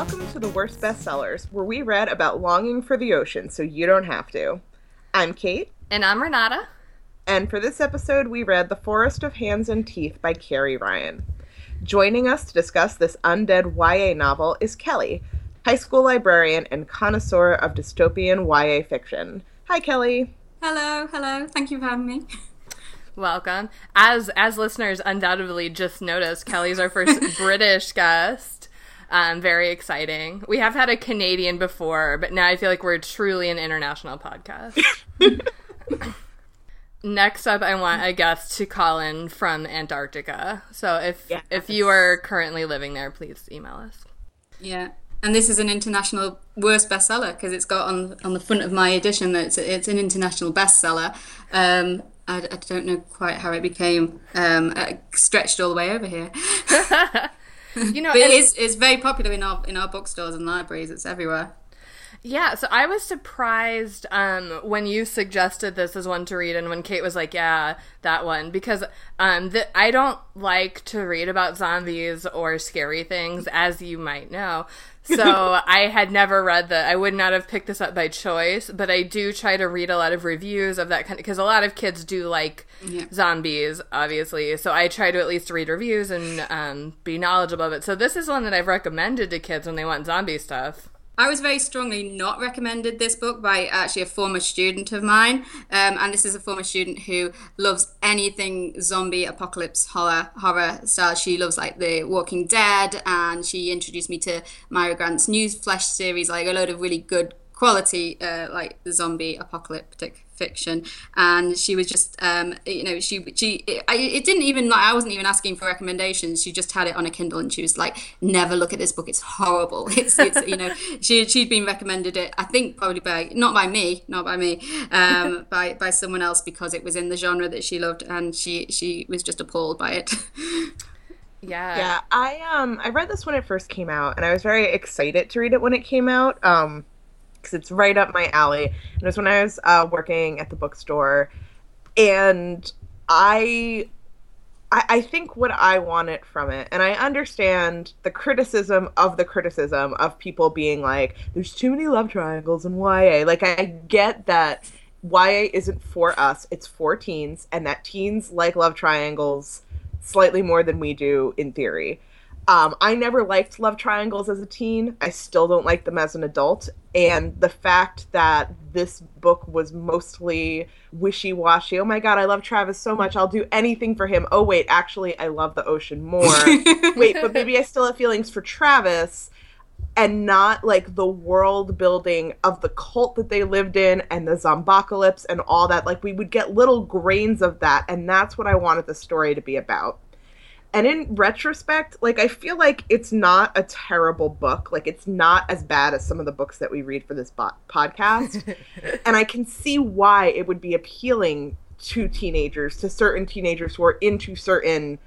Welcome to the Worst Bestsellers, where we read about longing for the ocean so you don't have to. I'm Kait. And I'm Renata. And for this episode, we read The Forest of Hands and Teeth by Carrie Ryan. Joining us to discuss this undead YA novel is Kelly, high school librarian and connoisseur of dystopian YA fiction. Hi, Kelly. Hello, hello. Thank you for having me. Welcome. As as listeners undoubtedly just noticed, Kelly's our first British guest. Um, very exciting. We have had a Canadian before, but now I feel like we're truly an international podcast. Next up, I want a guest to call in from Antarctica. So if yes. if you are currently living there, please email us. Yeah, and this is an international worst bestseller because it's got on on the front of my edition that it's, it's an international bestseller. Um, I, I, don't know quite how it became um, uh, stretched all the way over here. you know, but it is it's very popular in our in our bookstores and libraries. It's everywhere. Yeah, so I was surprised um, when you suggested this as one to read, and when Kait was like, "Yeah, that one," because um, the, I don't like to read about zombies or scary things, as you might know. So I had never read that. I would not have picked this up by choice, but I do try to read a lot of reviews of that kind because a lot of kids do like yeah. zombies, obviously. So I try to at least read reviews and um, be knowledgeable of it. So this is one that I've recommended to kids when they want zombie stuff. I was very strongly not recommended this book by actually a former student of mine, um, and this is a former student who loves anything zombie apocalypse horror horror style. She loves like The Walking Dead, and she introduced me to Mira Grant's Newsflesh series, like a load of really good quality, uh, like the zombie apocalyptic fiction and she was just um, you know she she it, it, didn't even like I wasn't even asking for recommendations she just had it on a Kindle and she was like never look at this book it's horrible it's, it's you know she she'd been recommended it I think probably by not by me not by me um, by by someone else because it was in the genre that she loved and she she was just appalled by it Yeah. Yeah. I um I read this when it first came out and I was very excited to read it when it came out. Um because it's right up my alley. And it was when I was uh, working at the bookstore, and I, I, I think what I wanted from it, and I understand the criticism of the criticism of people being like, "There's too many love triangles in YA." Like I get that YA isn't for us; it's for teens, and that teens like love triangles slightly more than we do in theory. Um, I never liked love triangles as a teen. I still don't like them as an adult. And the fact that this book was mostly wishy washy. Oh my god, I love Travis so much. I'll do anything for him. Oh wait, actually, I love the ocean more. wait, but maybe I still have feelings for Travis. And not like the world building of the cult that they lived in and the zombocalypse and all that. Like, we would get little grains of that. And that's what I wanted the story to be about and in retrospect like i feel like it's not a terrible book. Like it's not as bad as some of the books that we read for this bo- podcast. And i can see why it would be appealing to teenagers to certain teenagers who are into certain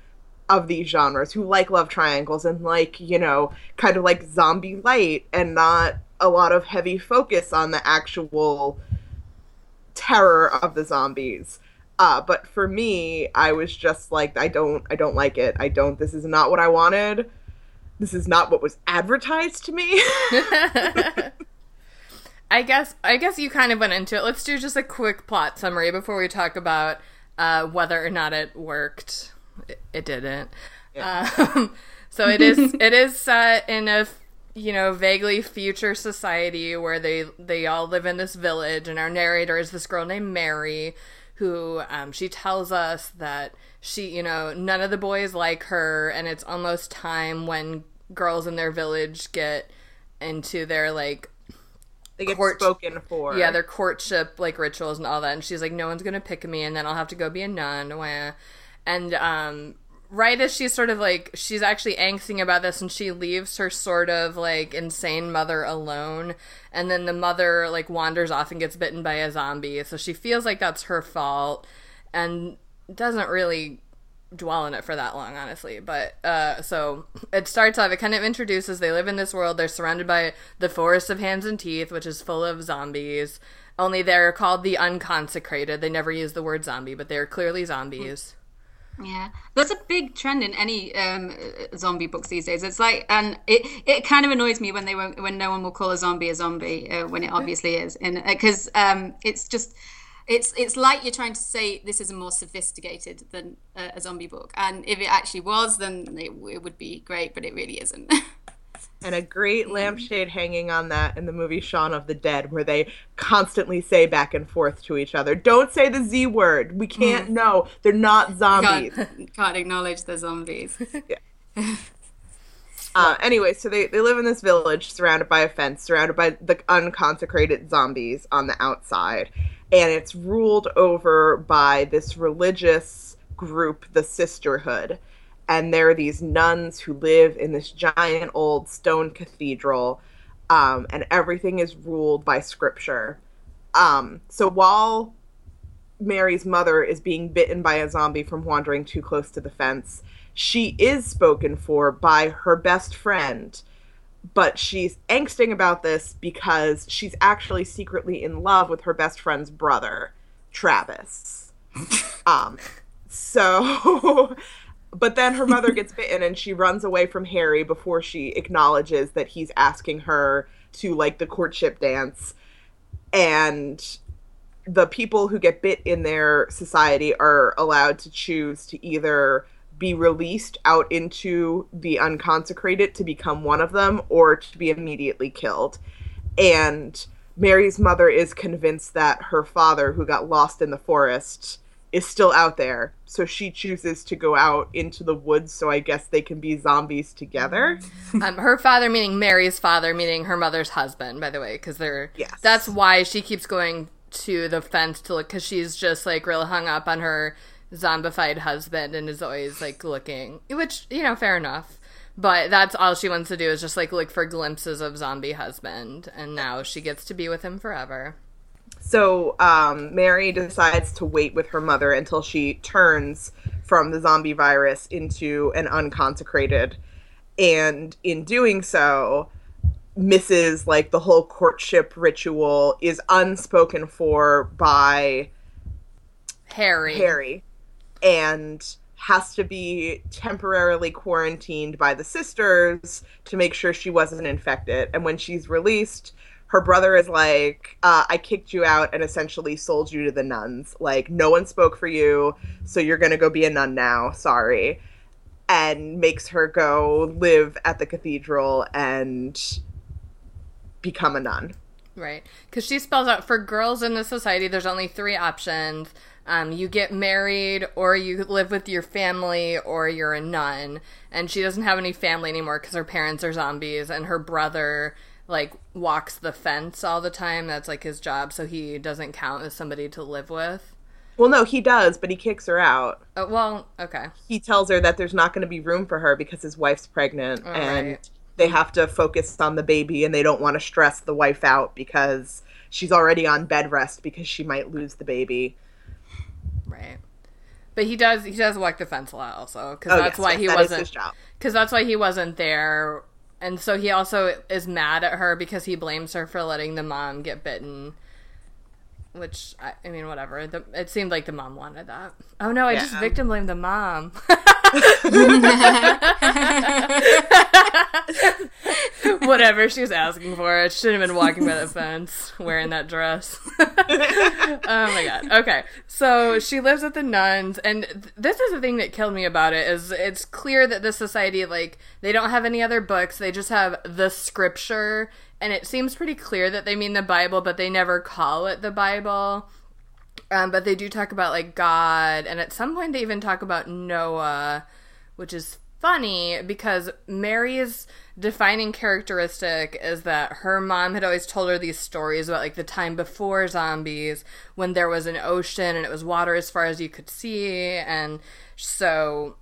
of these genres who like love triangles and like you know kind of like zombie light and not a lot of heavy focus on the actual terror of the zombies uh, but for me, I was just like, I don't, I don't like it. I don't. This is not what I wanted. This is not what was advertised to me. I guess, I guess you kind of went into it. Let's do just a quick plot summary before we talk about uh, whether or not it worked. It, it didn't. Yeah. Um, so it is, it is set in a you know vaguely future society where they they all live in this village and our narrator is this girl named mary who um, she tells us that she, you know, none of the boys like her, and it's almost time when girls in their village get into their like they get court- spoken for. Yeah, their courtship like rituals and all that. And she's like, no one's gonna pick me, and then I'll have to go be a nun. And um, right as she's sort of like she's actually angsting about this and she leaves her sort of like insane mother alone. And then the mother like wanders off and gets bitten by a zombie. So she feels like that's her fault and doesn't really dwell on it for that long honestly. But uh so it starts off it kind of introduces they live in this world they're surrounded by the forest of hands and teeth which is full of zombies. Only they're called the unconsecrated. They never use the word zombie but they're clearly zombies Yeah, that's a big trend in any um, zombie books these days. It's like, and it it kind of annoys me when they won't, when no one will call a zombie a zombie uh, when it obviously is, and because uh, um, it's just. It's it's like you're trying to say this is a more sophisticated than a, a zombie book, and if it actually was, then it, it would be great, but it really isn't. and a great lampshade hanging on that in the movie Shaun of the Dead, where they constantly say back and forth to each other, "Don't say the Z word. We can't mm. know. They're not zombies. Can't, can't acknowledge the zombies." yeah. Uh, anyway, so they, they live in this village surrounded by a fence, surrounded by the unconsecrated zombies on the outside. And it's ruled over by this religious group, the Sisterhood and there are these nuns who live in this giant old stone cathedral um, and everything is ruled by scripture. Um, so while mary's mother is being bitten by a zombie from wandering too close to the fence she is spoken for by her best friend. But she's angsting about this because she's actually secretly in love with her best friend's brother travis. Um, so but then her mother gets bitten and she runs away from Harry before she acknowledges that he's asking her to like the courtship dance. And the people who get bit in their society are allowed to choose to either be released out into the unconsecrated to become one of them or to be immediately killed. And Mary's mother is convinced that her father, who got lost in the forest, is still out there. So she chooses to go out into the woods so I guess they can be zombies together. um, her father meaning Mary's father meaning her mother's husband, by the way, because they're yes. that's why she keeps going to the fence to look because she's just like really hung up on her zombified husband and is always like looking which, you know, fair enough. But that's all she wants to do is just like look for glimpses of zombie husband and now she gets to be with him forever. So um, Mary decides to wait with her mother until she turns from the zombie virus into an unconsecrated. And in doing so, misses like the whole courtship ritual is unspoken for by Harry. Harry. And has to be temporarily quarantined by the sisters to make sure she wasn't infected. And when she's released, her brother is like, uh, I kicked you out and essentially sold you to the nuns. Like, no one spoke for you, so you're gonna go be a nun now. Sorry. And makes her go live at the cathedral and become a nun. Right. Because she spells out for girls in the society, there's only three options. Um, you get married, or you live with your family, or you're a nun. And she doesn't have any family anymore because her parents are zombies, and her brother like walks the fence all the time. That's like his job, so he doesn't count as somebody to live with. Well, no, he does, but he kicks her out. Uh, well, okay. He tells her that there's not going to be room for her because his wife's pregnant, and right. they have to focus on the baby, and they don't want to stress the wife out because she's already on bed rest because she might lose the baby. Right. But he does he does walk the fence a lot also because oh, that's yes, why yes, he that wasn't because that's why he wasn't there and so he also is mad at her because he blames her for letting the mom get bitten. Which I, I mean, whatever. The, it seemed like the mom wanted that. Oh no, I yeah. just um, victim blamed the mom. Whatever she was asking for, it shouldn't have been walking by the fence wearing that dress. oh my god. Okay, so she lives with the nuns, and th- this is the thing that killed me about it is it's clear that this society like they don't have any other books; they just have the scripture, and it seems pretty clear that they mean the Bible, but they never call it the Bible. Um, but they do talk about like God, and at some point they even talk about Noah, which is funny because Mary's defining characteristic is that her mom had always told her these stories about like the time before zombies when there was an ocean and it was water as far as you could see and so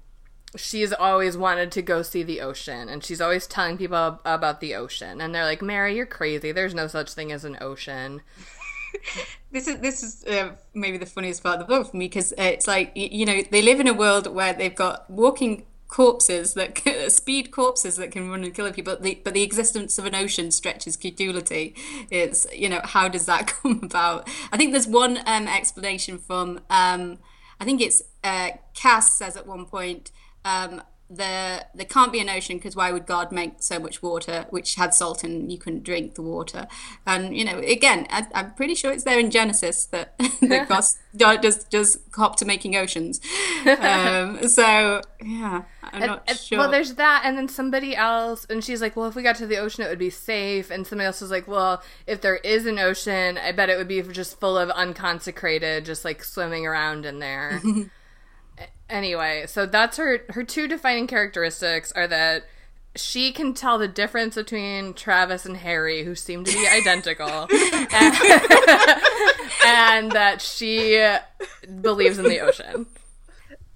she's always wanted to go see the ocean and she's always telling people about the ocean and they're like Mary you're crazy. There's no such thing as an ocean this is this is uh, maybe the funniest part of the book for me because uh, it's like you know they live in a world where they've got walking corpses that speed corpses that can run and kill people but the, but the existence of an ocean stretches credulity. It's you know how does that come about? I think there's one um, explanation from um, i think it's uh, Cass says at one point, um, there there can't be an ocean because why would God make so much water which had salt and you couldn't drink the water? And you know, again, I, am pretty sure it's there in Genesis that that God does does hop to making oceans. Um, so yeah, I'm and, not and, sure. Well, there's that, and then somebody else, and she's like, "Well, if we got to the ocean, it would be safe." And somebody else was like, "Well, if there is an ocean, I bet it would be just full of unconsecrated, just like swimming around in there." Anyway, so that's her her two defining characteristics are that she can tell the difference between Travis and Harry, who seem to be identical, and, and that she believes in the ocean.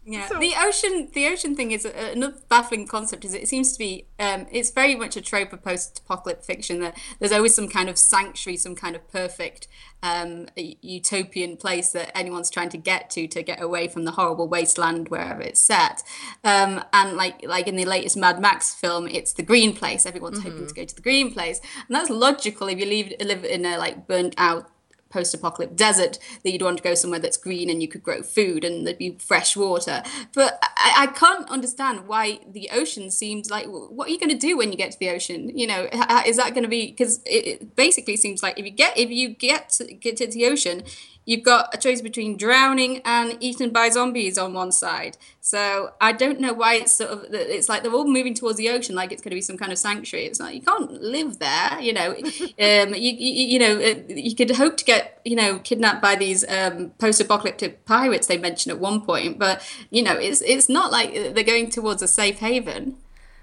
Yeah, so, the ocean the ocean thing is a, another baffling concept. Is it seems to be um, it's very much a trope of post apocalyptic fiction that there's always some kind of sanctuary, some kind of perfect um, utopian place that anyone's trying to get to to get away from the horrible wasteland wherever it's set. Um, and like like in the latest Mad Max film, it's the green place. Everyone's mm-hmm. hoping to go to the green place, and that's logical if you live live in a like burnt out post-apocalyptic desert that you'd want to go somewhere that's green and you could grow food and there'd be fresh water. But i, I can't understand why the ocean seems like what are you going to do when you get to the ocean? You know is that going to be because it basically seems like if you get if you get to, get to the ocean you've got a choice between drowning and eaten by zombies on one side. So I don't know why it's sort of it's like they're all moving towards the ocean, like it's going to be some kind of sanctuary. It's like you can't live there, you know. um, you, you, you know uh, you could hope to get you know kidnapped by these um, post-apocalyptic pirates they mentioned at one point, but you know it's it's not like they're going towards a safe haven.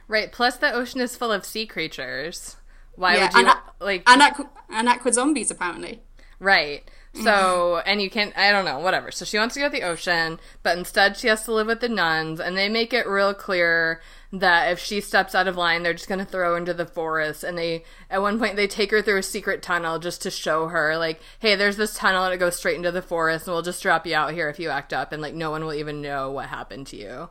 Right. Plus, the ocean is full of sea creatures. Why yeah, would you and, like and aqua, and aqua zombies apparently? Right. So, and you can't. I don't know, whatever. So she wants to go to the ocean, but instead she has to live with the nuns, and they make it real clear that if she steps out of line, they're just going to throw her into the forest. And they, at one point, they take her through a secret tunnel just to show her, like, hey, there's this tunnel and it goes straight into the forest, and we'll just drop you out here if you act up, and like, no one will even know what happened to you.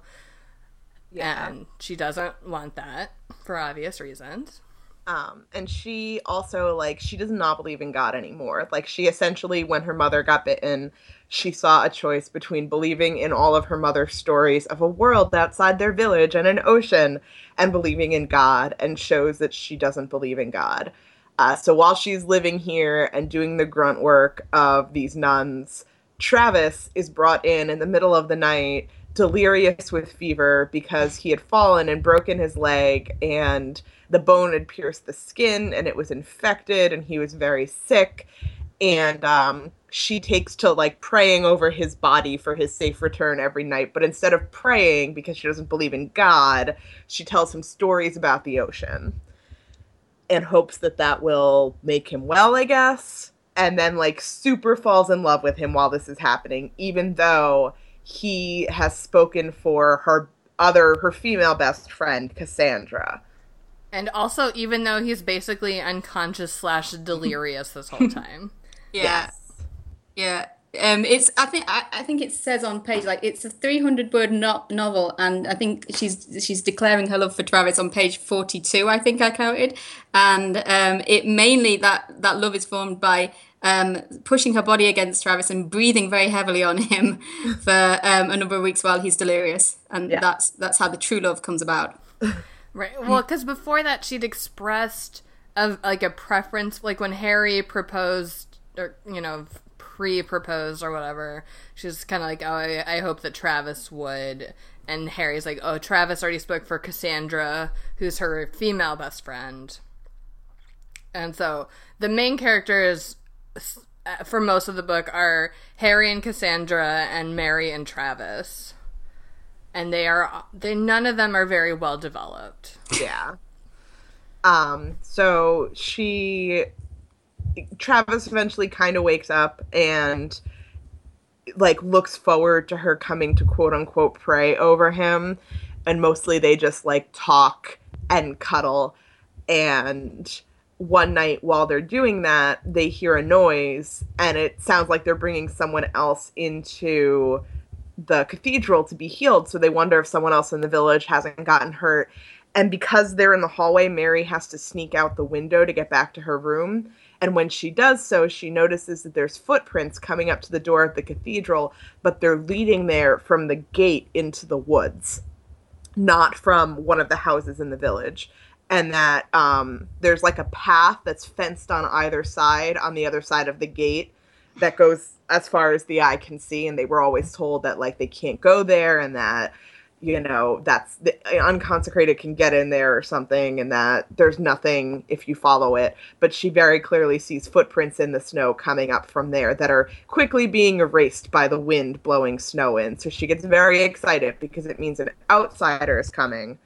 Yeah. And she doesn't want that for obvious reasons. Um, and she also like she does not believe in God anymore. Like she essentially, when her mother got bitten, she saw a choice between believing in all of her mother's stories of a world outside their village and an ocean, and believing in God, and shows that she doesn't believe in God. Uh, so while she's living here and doing the grunt work of these nuns, Travis is brought in in the middle of the night, delirious with fever because he had fallen and broken his leg and the bone had pierced the skin and it was infected and he was very sick. And um, she takes to like praying over his body for his safe return every night. But instead of praying because she doesn't believe in god she tells him stories about the ocean and hopes that that will make him well i guess. And then like super falls in love with him while this is happening even though he has spoken for her other her female best friend cassandra and also, even though he's basically unconscious slash delirious this whole time. yeah. Yes. Yeah. Um, it's. I think. I, I, think it says on page like it's a 300 word no- novel, and I think she's she's declaring her love for Travis on page 42. I think I counted, and um, it mainly that that love is formed by um, pushing her body against Travis and breathing very heavily on him for um, a number of weeks while he's delirious, and yeah. that's that's how the true love comes about. Right. Well, because before that, she'd expressed a, like a preference, like when Harry proposed, or you know, pre-proposed or whatever. She's kind of like, "Oh, I, I hope that Travis would." And Harry's like, "Oh, Travis already spoke for Cassandra, who's her female best friend." And so the main characters uh, for most of the book are Harry and Cassandra and Mary and Travis and they are they none of them are very well developed. Yeah. Um so she Travis eventually kind of wakes up and like looks forward to her coming to quote unquote pray over him and mostly they just like talk and cuddle and one night while they're doing that they hear a noise and it sounds like they're bringing someone else into the cathedral to be healed. So they wonder if someone else in the village hasn't gotten hurt. And because they're in the hallway, Mary has to sneak out the window to get back to her room. And when she does so, she notices that there's footprints coming up to the door of the cathedral, but they're leading there from the gate into the woods, not from one of the houses in the village. And that um, there's like a path that's fenced on either side, on the other side of the gate, that goes as far as the eye can see. And they were always told that like they can't go there and that you know that's the unconsecrated can get in there or something and that there's nothing if you follow it but she very clearly sees footprints in the snow coming up from there that are quickly being erased by the wind blowing snow in so she gets very excited because it means an outsider is coming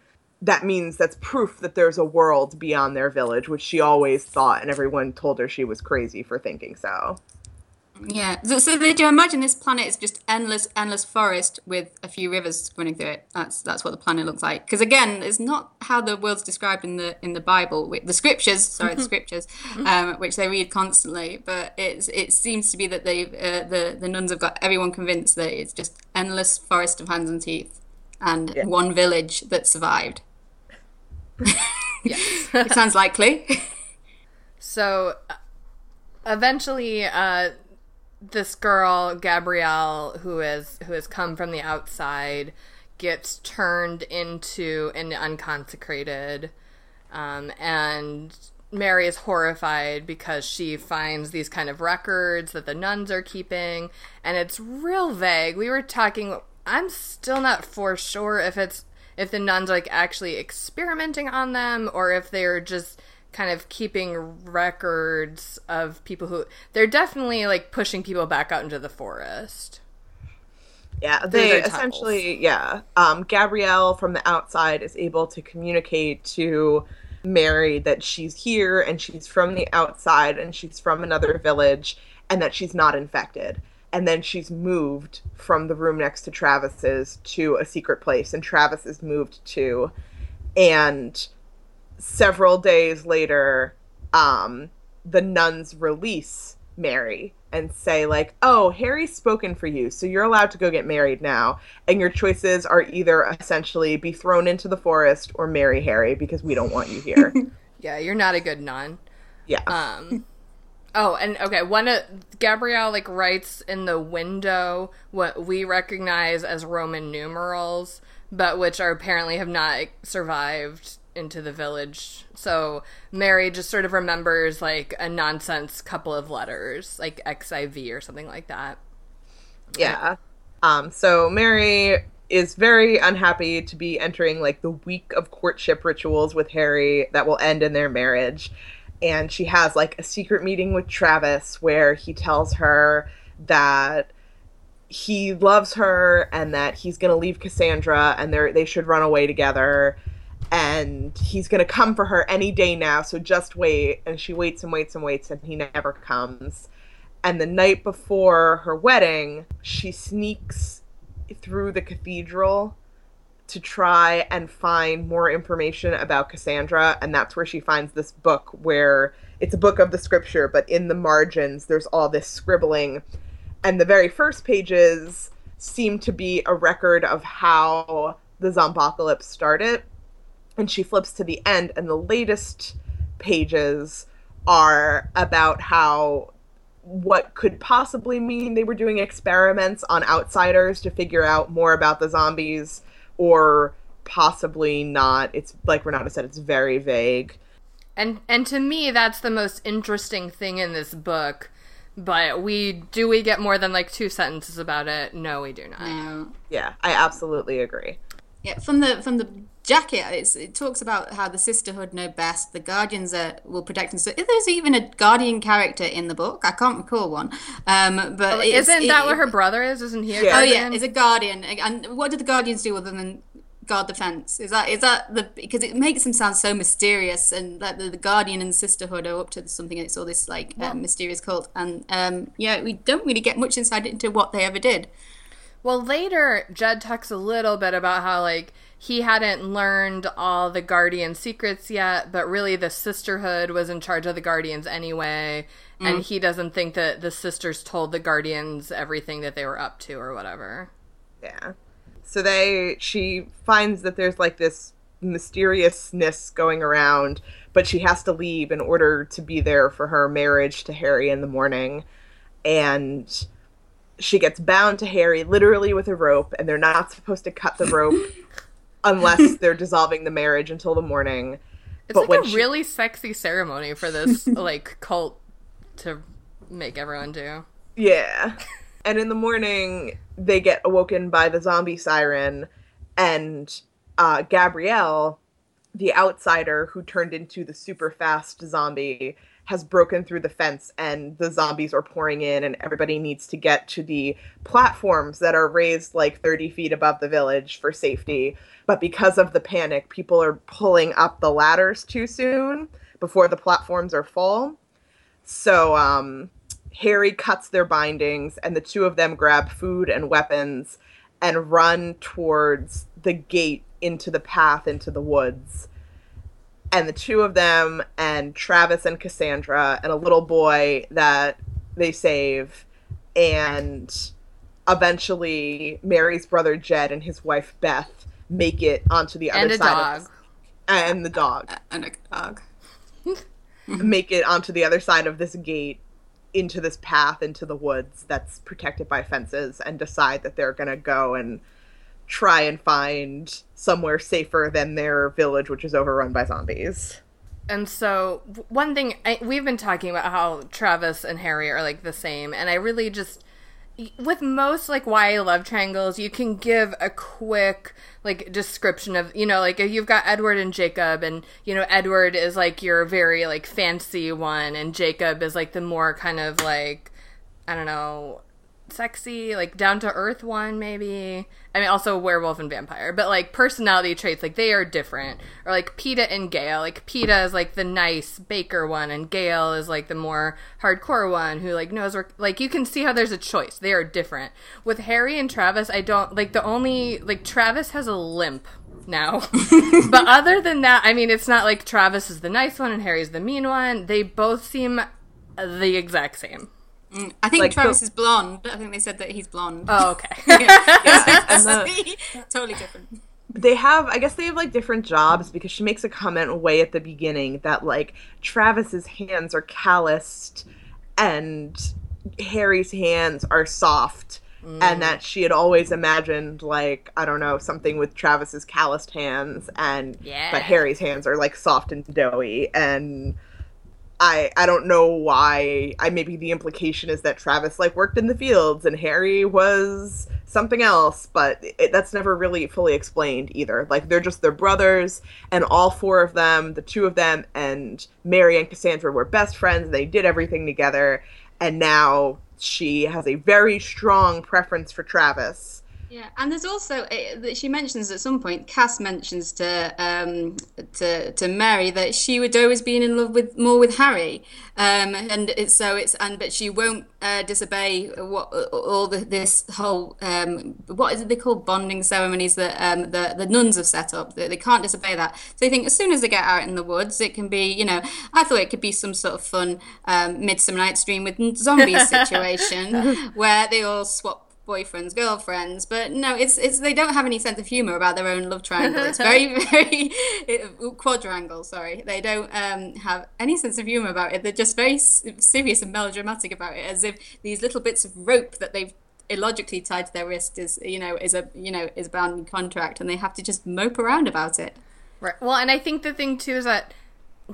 that means that's proof that there's a world beyond their village which she always thought and everyone told her she was crazy for thinking so yeah. So, so do you imagine this planet is just endless, endless forest with a few rivers running through it? That's that's what the planet looks like. Because again, it's not how the world's described in the in the Bible, the scriptures. Sorry, the scriptures, um, which they read constantly. But it's it seems to be that they uh, the the nuns have got everyone convinced that it's just endless forest of hands and teeth, and yeah. one village that survived. yes, it sounds likely. so, uh, eventually. Uh, this girl Gabrielle who is who has come from the outside gets turned into an unconsecrated um, and Mary is horrified because she finds these kind of records that the nuns are keeping and it's real vague. We were talking I'm still not for sure if it's if the nuns are like actually experimenting on them or if they're just kind of keeping records of people who they're definitely like pushing people back out into the forest. Yeah, they essentially yeah. Um, Gabrielle from the outside is able to communicate to Mary that she's here and she's from the outside and she's from another village and that she's not infected. And then she's moved from the room next to Travis's to a secret place, and Travis is moved to. And several days later, um, the nuns release Mary and say like, "Oh, Harry's spoken for you, so you're allowed to go get married now, and your choices are either essentially be thrown into the forest or marry Harry because we don't want you here." yeah, you're not a good nun. Yeah. Um. Oh, and okay, one of Gabrielle like writes in the window what we recognize as Roman numerals, but which are apparently have not survived into the village. So Mary just sort of remembers like a nonsense couple of letters, like XIV or something like that. Yeah. Um, so Mary is very unhappy to be entering like the week of courtship rituals with Harry that will end in their marriage. And she has like a secret meeting with Travis where he tells her that he loves her and that he's going to leave Cassandra and they they should run away together. And he's going to come for her any day now so just wait. And she waits and waits and waits and he never comes. And the night before her wedding she sneaks through the cathedral to try and find more information about Cassandra and that's where she finds this book where it's a book of the scripture but in the margins there's all this scribbling. And the very first pages seem to be a record of how the zombocalypse started. And she flips to the end and the latest pages are about how what could possibly mean. They were doing experiments on outsiders to figure out more about the zombies or possibly not. It's like renata said it's very vague. And and to me that's the most interesting thing in this book. But we do we get more than like two sentences about it? No we do not. No. yeah i absolutely agree yeah from the from the jacket it talks about how the sisterhood know best the guardians are, will protect and so if there's even a guardian character in the book i can't recall one um, but oh, isn't that it, what her brother is? Isn't he yeah. oh yeah it's a guardian. And what do the guardians do other than guard the fence? Is that is that the because it makes them sound so mysterious and that the, the guardian and sisterhood are up to something it's all this like yeah. um, mysterious cult. And um, yeah we don't really get much insight into what they ever did well later judd talks a little bit about how like he hadn't learned all the guardian secrets yet, but really the sisterhood was in charge of the guardians anyway, mm. and he doesn't think that the sisters told the guardians everything that they were up to or whatever. Yeah. So they she finds that there's like this mysteriousness going around, but she has to leave in order to be there for her marriage to Harry in the morning. And she gets bound to Harry literally with a rope, and they're not supposed to cut the rope unless they're dissolving the marriage until the morning. It's But like a she- really sexy ceremony for this like cult to make everyone do. Yeah. And in the morning, they get awoken by the zombie siren, and uh, Gabrielle, the outsider who turned into the super fast zombie, has broken through the fence, and the zombies are pouring in, and everybody needs to get to the platforms that are raised like 30 feet above the village for safety. But because of the panic, people are pulling up the ladders too soon before the platforms are full. So um, Harry cuts their bindings, and the two of them grab food and weapons and run towards the gate into the path into the woods. And the two of them, and Travis and Cassandra, and a little boy that they save, and eventually Mary's brother Jed and his wife Beth make it onto the other And a side. dog. Of, and the dog And a dog. make it onto the other side of this gate into this path into the woods that's protected by fences and decide that they're going to go and try and find somewhere safer than their village which is overrun by zombies. And so, one thing I, we've been talking about how Travis and Harry are like the same, and I really just with most like YA love triangles, you can give a quick like description of you know like if you've got Edward and Jacob, and you know Edward is like your very like fancy one, and Jacob is like the more kind of like I don't know sexy like down to earth one maybe. I mean also werewolf and vampire. But like personality traits like they are different. Or like peeta and gale. Like peeta is like the nice baker one and gale is like the more hardcore one who like knows where like you can see how there's a choice. They are different. With harry and travis i don't like the only like travis has a limp now. But other than that i mean it's not like travis is the nice one and harry's the mean one. They both seem the exact same I think Like, Travis is blonde. I think they said that he's blonde. oh okay the- totally different. they have i guess they have like different jobs because she makes a comment way at the beginning that like travis's hands are calloused and harry's hands are soft and mm. that she had always imagined like i don't know something with travis's calloused hands and Yeah. but harry's hands are like soft and doughy and I I don't know why. I maybe the implication is that Travis like worked in the fields and Harry was something else, but it, that's never really fully explained either. Like they're just their brothers, and all four of them, the two of them, and Mary and Cassandra were best friends. They did everything together, and now she has a very strong preference for Travis. Yeah, and there's also uh, that she mentions at some point. Cass mentions to um, to to Mary that she would always been in love with more with Harry, um, and it's so it's and but she won't uh, disobey what all the, this whole um, what is it they call bonding ceremonies that um, the the nuns have set up. They, they can't disobey that. So I think as soon as they get out in the woods, it can be you know I thought it could be some sort of fun um, Midsummer Night's Dream with zombies situation where they all swap boyfriends, girlfriends, but no, it's it's they don't have any sense of humor about their own love triangle. It's very very it, quadrangle. Sorry, they don't um, have any sense of humor about it. They're just very serious and melodramatic about it, as if these little bits of rope that they've illogically tied to their wrist is you know is a you know is a bound contract, and they have to just mope around about it. Right. Well, and I think the thing too is that,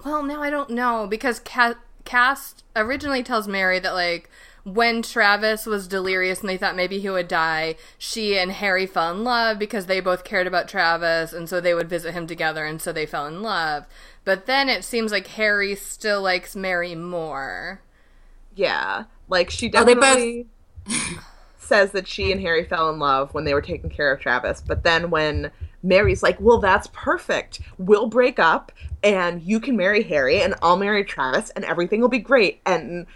well, now I don't know because Ca- Cass originally tells Mary that like when Travis was delirious and they thought maybe he would die, she and Harry fell in love because they both cared about Travis, and so they would visit him together, and so they fell in love. But then it seems like Harry still likes Mary more. Yeah, like she Oh, both- definitely says that she and Harry fell in love when they were taking care of Travis. But then when Mary's like, "Well, that's perfect. We'll break up, and you can marry Harry, and I'll marry Travis, and everything will be great." And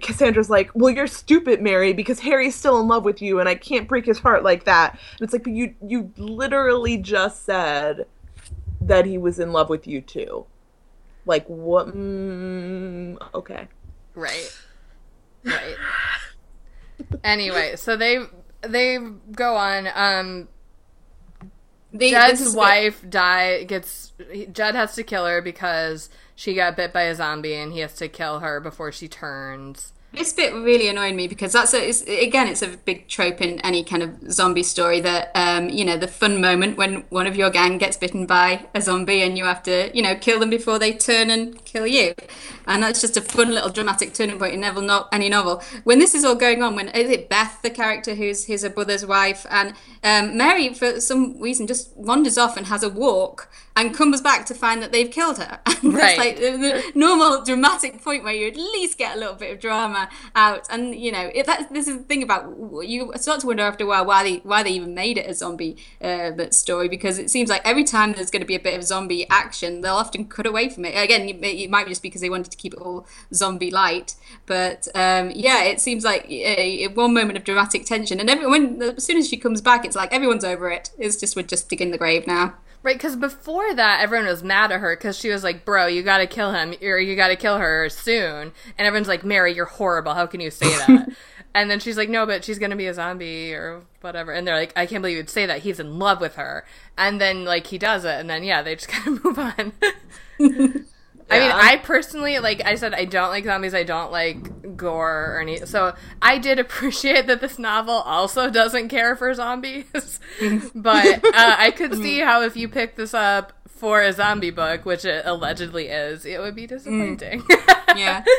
Cassandra's like, "Well, you're stupid, Mary, because Harry's still in love with you, and I can't break his heart like that." And it's like, you you literally just said that he was in love with you too. Like what? Mm, okay. Right. Right. anyway, so they they go on. Um, The, Jed's wife die gets Jed has to kill her because she got bit by a zombie and he has to kill her before she turns. This bit really annoyed me because that's a, it's, again, it's a big trope in any kind of zombie story that, um, you know, the fun moment when one of your gang gets bitten by a zombie and you have to, you know, kill them before they turn and kill you. And that's just a fun little dramatic turning point in never not any novel. When this is all going on, when is it Beth, the character who's his brother's wife, and um, Mary, for some reason, just wanders off and has a walk and comes back to find that they've killed her. And right. like the, normal dramatic point where you at least get a little bit of drama out. And you know, it, that, this is the thing about you start to wonder after a while why they why they even made it a zombie uh, story because it seems like every time there's going to be a bit of zombie action, they'll often cut away from it. Again, it might be just because they wanted to keep it all zombie light, but um, yeah, it seems like a, a, one moment of dramatic tension, and everyone as soon as she comes back, it's like everyone's over it. It's just we're just digging the grave now. Right, because before that, everyone was mad at her because she was like, "Bro, you got to kill him, or you got to kill her soon." And everyone's like, "Mary, you're horrible. How can you say that?" and then she's like, "No, but she's gonna be a zombie or whatever." And they're like, "I can't believe you'd say that. He's in love with her." And then like he does it, and then yeah, they just kind of move on. I mean, I personally like I said I don't like zombies. I don't like gore or any. So I did appreciate that this novel also doesn't care for zombies. but uh, I could see how if you pick this up for a zombie book, which it allegedly is, it would be disappointing. Mm. yeah.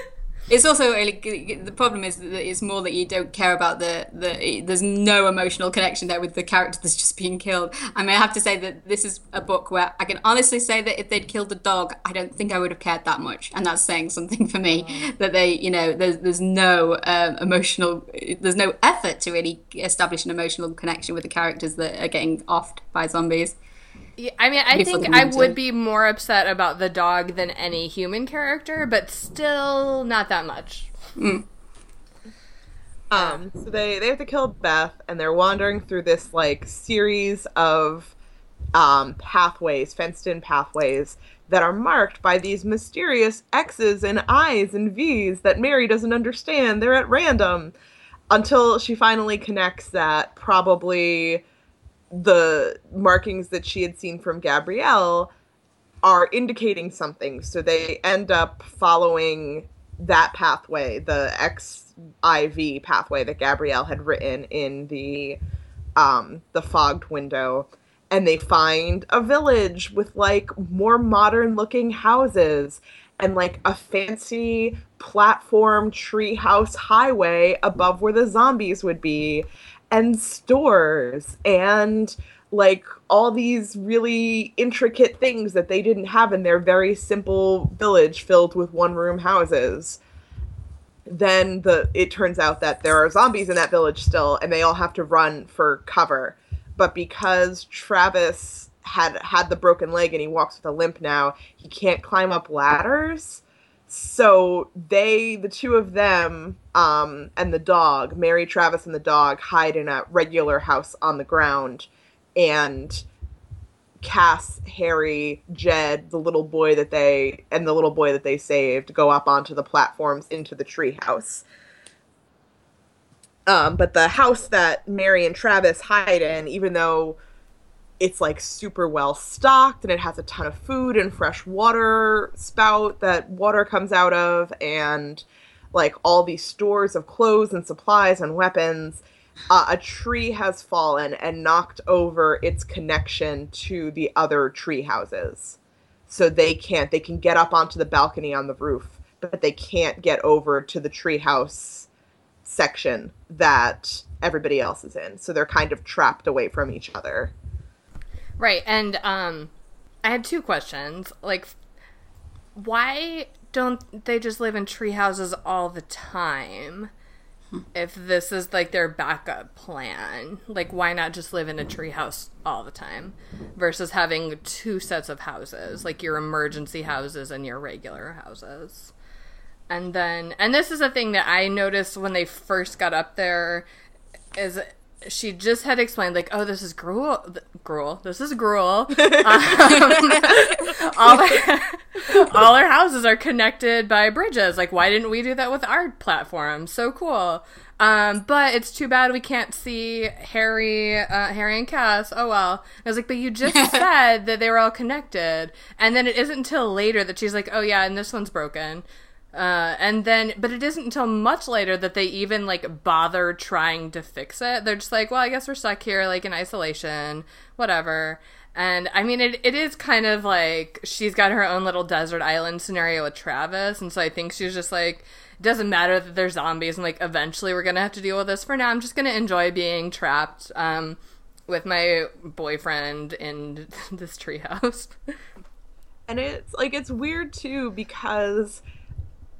It's also the problem is that it's more that you don't care about the the. There's no emotional connection there with the character that's just being killed. I mean, I have to say that this is a book where I can honestly say that if they'd killed the dog, I don't think I would have cared that much, and that's saying something for me. Mm. That they, you know, there's there's no um, emotional, there's no effort to really establish an emotional connection with the characters that are getting offed by zombies. Yeah, I mean, I think I would be more upset about the dog than any human character, but still not that much. Mm. Um, so they they have to kill Beth, and they're wandering through this like series of um, pathways, fenced-in pathways that are marked by these mysterious X's and I's and V's that Mary doesn't understand. They're at random until she finally connects that probably the markings that she had seen from Gabrielle are indicating something. So they end up following that pathway, the XIV pathway that Gabrielle had written in the um, the fogged window. And they find a village with like more modern looking houses and like a fancy platform treehouse highway above where the zombies would be and stores and like all these really intricate things that they didn't have in their very simple village filled with one room houses. Then the it turns out that there are zombies in that village still and they all have to run for cover. But because Travis had had the broken leg and he walks with a limp now he can't climb up ladders so they the two of them um, and the dog mary travis and the dog hide in a regular house on the ground and cass harry jed the little boy that they and the little boy that they saved go up onto the platforms into the treehouse. Um, but the house that mary and travis hide in even though it's like super well stocked and it has a ton of food and fresh water spout that water comes out of and like all these stores of clothes and supplies and weapons. Uh, a tree has fallen and knocked over its connection to the other tree houses. So they can't they can get up onto the balcony on the roof but they can't get over to the tree house section that everybody else is in. So they're kind of trapped away from each other Right, and um, I had two questions. Like, why don't they just live in tree houses all the time? If this is like their backup plan, like why not just live in a treehouse all the time versus having two sets of houses, like your emergency houses and your regular houses? And then, and this is a thing that I noticed when they first got up there, is she just had explained like, oh, this is gruel, gruel. This is gruel. Um, all, our, all our houses are connected by bridges. Like, why didn't we do that with our platform? So cool. Um, but it's too bad we can't see Harry, uh, Harry and Cass. Oh well. I was like, but you just said that they were all connected, and then it isn't until later that she's like, oh yeah, and this one's broken. Uh, and then, but it isn't until much later that they even like bother trying to fix it. They're just like, well, I guess we're stuck here, like in isolation, whatever. And I mean, it, it is kind of like she's got her own little desert island scenario with Travis. And so I think she's just like, it doesn't matter that they're zombies and like eventually we're going to have to deal with this. For now, I'm just going to enjoy being trapped um, with my boyfriend in this treehouse. and it's like, it's weird too because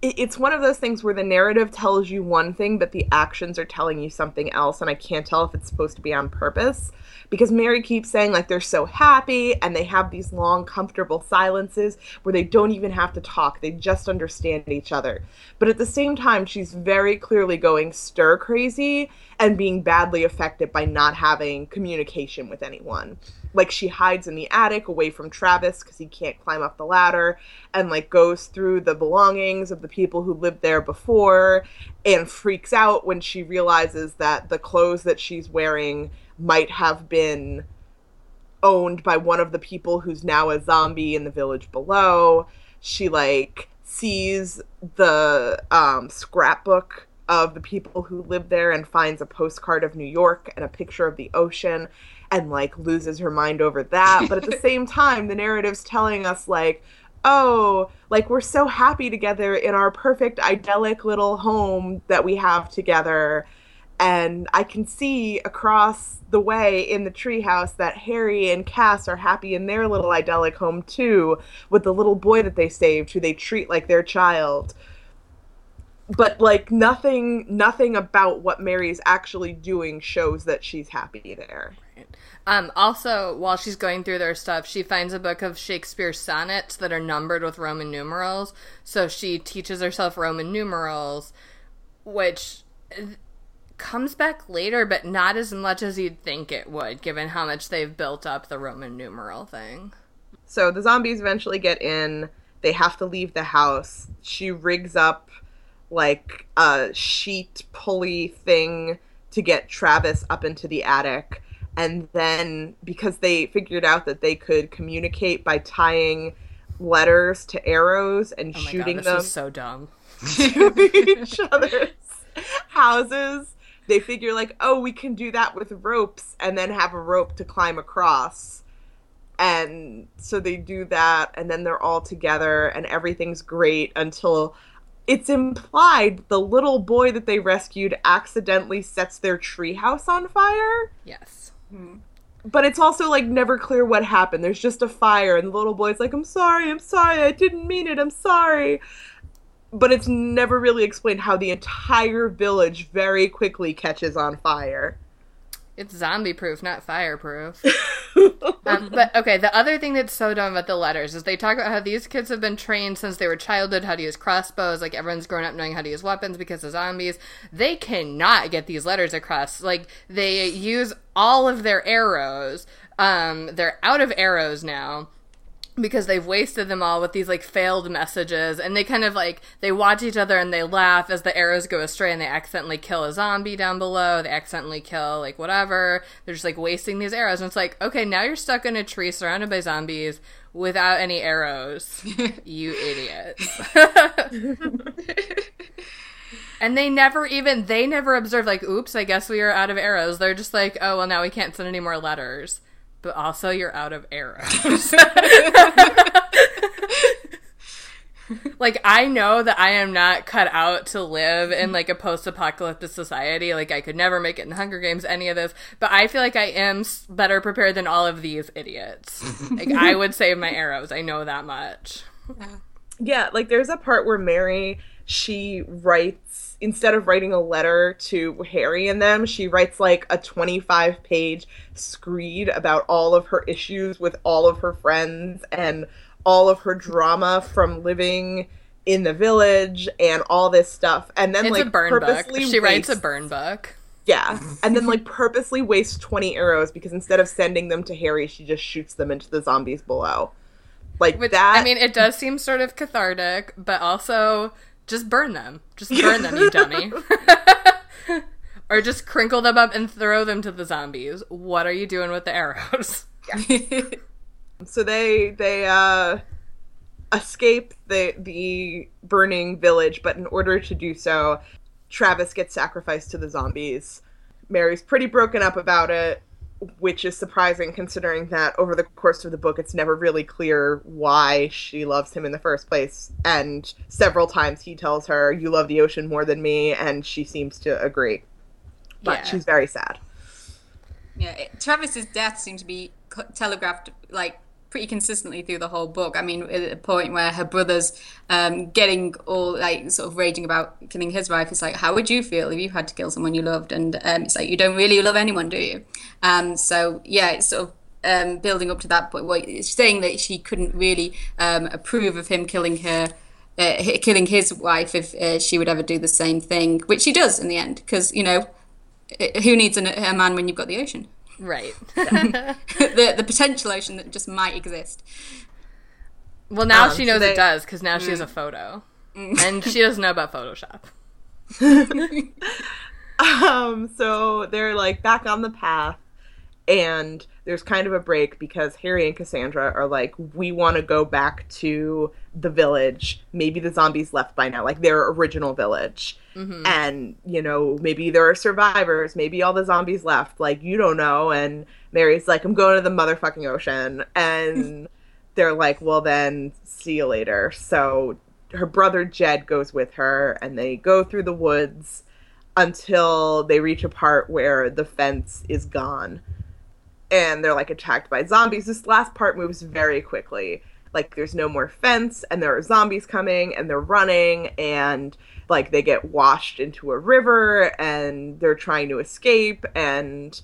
it's one of those things where the narrative tells you one thing, but the actions are telling you something else. And I can't tell if it's supposed to be on purpose. Because Mary keeps saying like they're so happy and they have these long comfortable silences where they don't even have to talk. They just understand each other. But at the same time she's very clearly going stir crazy and being badly affected by not having communication with anyone like she hides in the attic away from Travis because he can't climb up the ladder and like goes through the belongings of the people who lived there before and freaks out when she realizes that the clothes that she's wearing might have been owned by one of the people who's now a zombie in the village below. She like sees the um, scrapbook of the people who live there and finds a postcard of New York and a picture of the ocean and like loses her mind over that. But at the same time, the narrative's telling us like, oh, like we're so happy together in our perfect idyllic little home that we have together and I can see across the way in the treehouse that Harry and Cass are happy in their little idyllic home too, with the little boy that they saved, who they treat like their child. But like nothing, nothing about what Mary's actually doing shows that she's happy there. Um, also, while she's going through their stuff, she finds a book of Shakespeare's sonnets that are numbered with Roman numerals. So she teaches herself Roman numerals, which comes back later, but not as much as you'd think it would, given how much they've built up the Roman numeral thing. So the zombies eventually get in. They have to leave the house. She rigs up like a sheet pulley thing to get Travis up into the attic. And then, because they figured out that they could communicate by tying letters to arrows and oh shooting God, them so dumb to each other's houses, they figure like, oh, we can do that with ropes and then have a rope to climb across. And so they do that and then they're all together and everything's great until it's implied the little boy that they rescued accidentally sets their treehouse on fire. Yes. Hmm. But it's also like never clear what happened. There's just a fire and the little boy's like, "I'm sorry. I'm sorry. I didn't mean it. I'm sorry." but it's never really explained how the entire village very quickly catches on fire. It's zombie proof, not fireproof. um, but okay, the other thing that's so dumb about the letters is they talk about how these kids have been trained since they were childhood how to use crossbows. Like everyone's grown up knowing how to use weapons because of zombies. They cannot get these letters across. Like they use all of their arrows. Um, they're out of arrows now because they've wasted them all with these like failed messages and they kind of like they watch each other and they laugh as the arrows go astray and they accidentally kill a zombie down below they accidentally kill like whatever. They're just like wasting these arrows and it's like okay now you're stuck in a tree surrounded by zombies without any arrows. You idiots. And they never even they never observe like oops i guess we are out of arrows. They're just like oh well now we can't send any more letters but also you're out of arrows. like I know that I am not cut out to live in like a post-apocalyptic society. Like I could never make it in the Hunger Games, any of this. But I feel like I am better prepared than all of these idiots. like I would save my arrows. I know that much. Yeah, like there's a part where Mary she writes instead of writing a letter to Harry and them, she writes like a 25 page screed about all of her issues with all of her friends and all of her drama from living in the village and all this stuff. And then it's like a burn book. She writes a burn book. Yeah, and then like purposely wastes twenty arrows because instead of sending them to Harry, she just shoots them into the zombies below. Like Which, that. I mean, it does seem sort of cathartic, but also just burn them. Just burn them, you dummy. or just crinkle them up and throw them to the zombies. What are you doing with the arrows? so they they uh escape the the burning village, but in order to do so, Travis gets sacrificed to the zombies. Mary's pretty broken up about it, which is surprising considering that over the course of the book it's never really clear why she loves him in the first place. And several times he tells her, You love the ocean more than me, and she seems to agree. But Yeah. she's very sad. Yeah, it, Travis's death seems to be telegraphed like pretty consistently through the whole book. I mean, at the point where her brother's um, getting all like sort of raging about killing his wife, it's like, how would you feel if you had to kill someone you loved? And um, it's like you don't really love anyone, do you? Um, so yeah, it's sort of. Um, building up to that point, well, it's saying that she couldn't really um, approve of him killing her, uh, killing his wife if uh, she would ever do the same thing, which she does in the end, because you know, uh, who needs an, a man when you've got the ocean? Right. the the potential ocean that just might exist. well, now Um, she so knows they- it does because now she has a photo. And she doesn't know about Photoshop. Um, so they're like back on the path, and there's kind of a break because Harry and Cassandra are like, we want to go back to the village. Maybe the zombies left by now, like their original village. Mm-hmm. And, you know, maybe there are survivors. Maybe all the zombies left. Like, you don't know. And Mary's like, I'm going to the motherfucking ocean. And they're like, well, then see you later. So her brother Jed goes with her, and they go through the woods until they reach a part where the fence is gone and they're like attacked by zombies. This last part moves very quickly. Like there's no more fence and there are zombies coming and they're running and like they get washed into a river and they're trying to escape and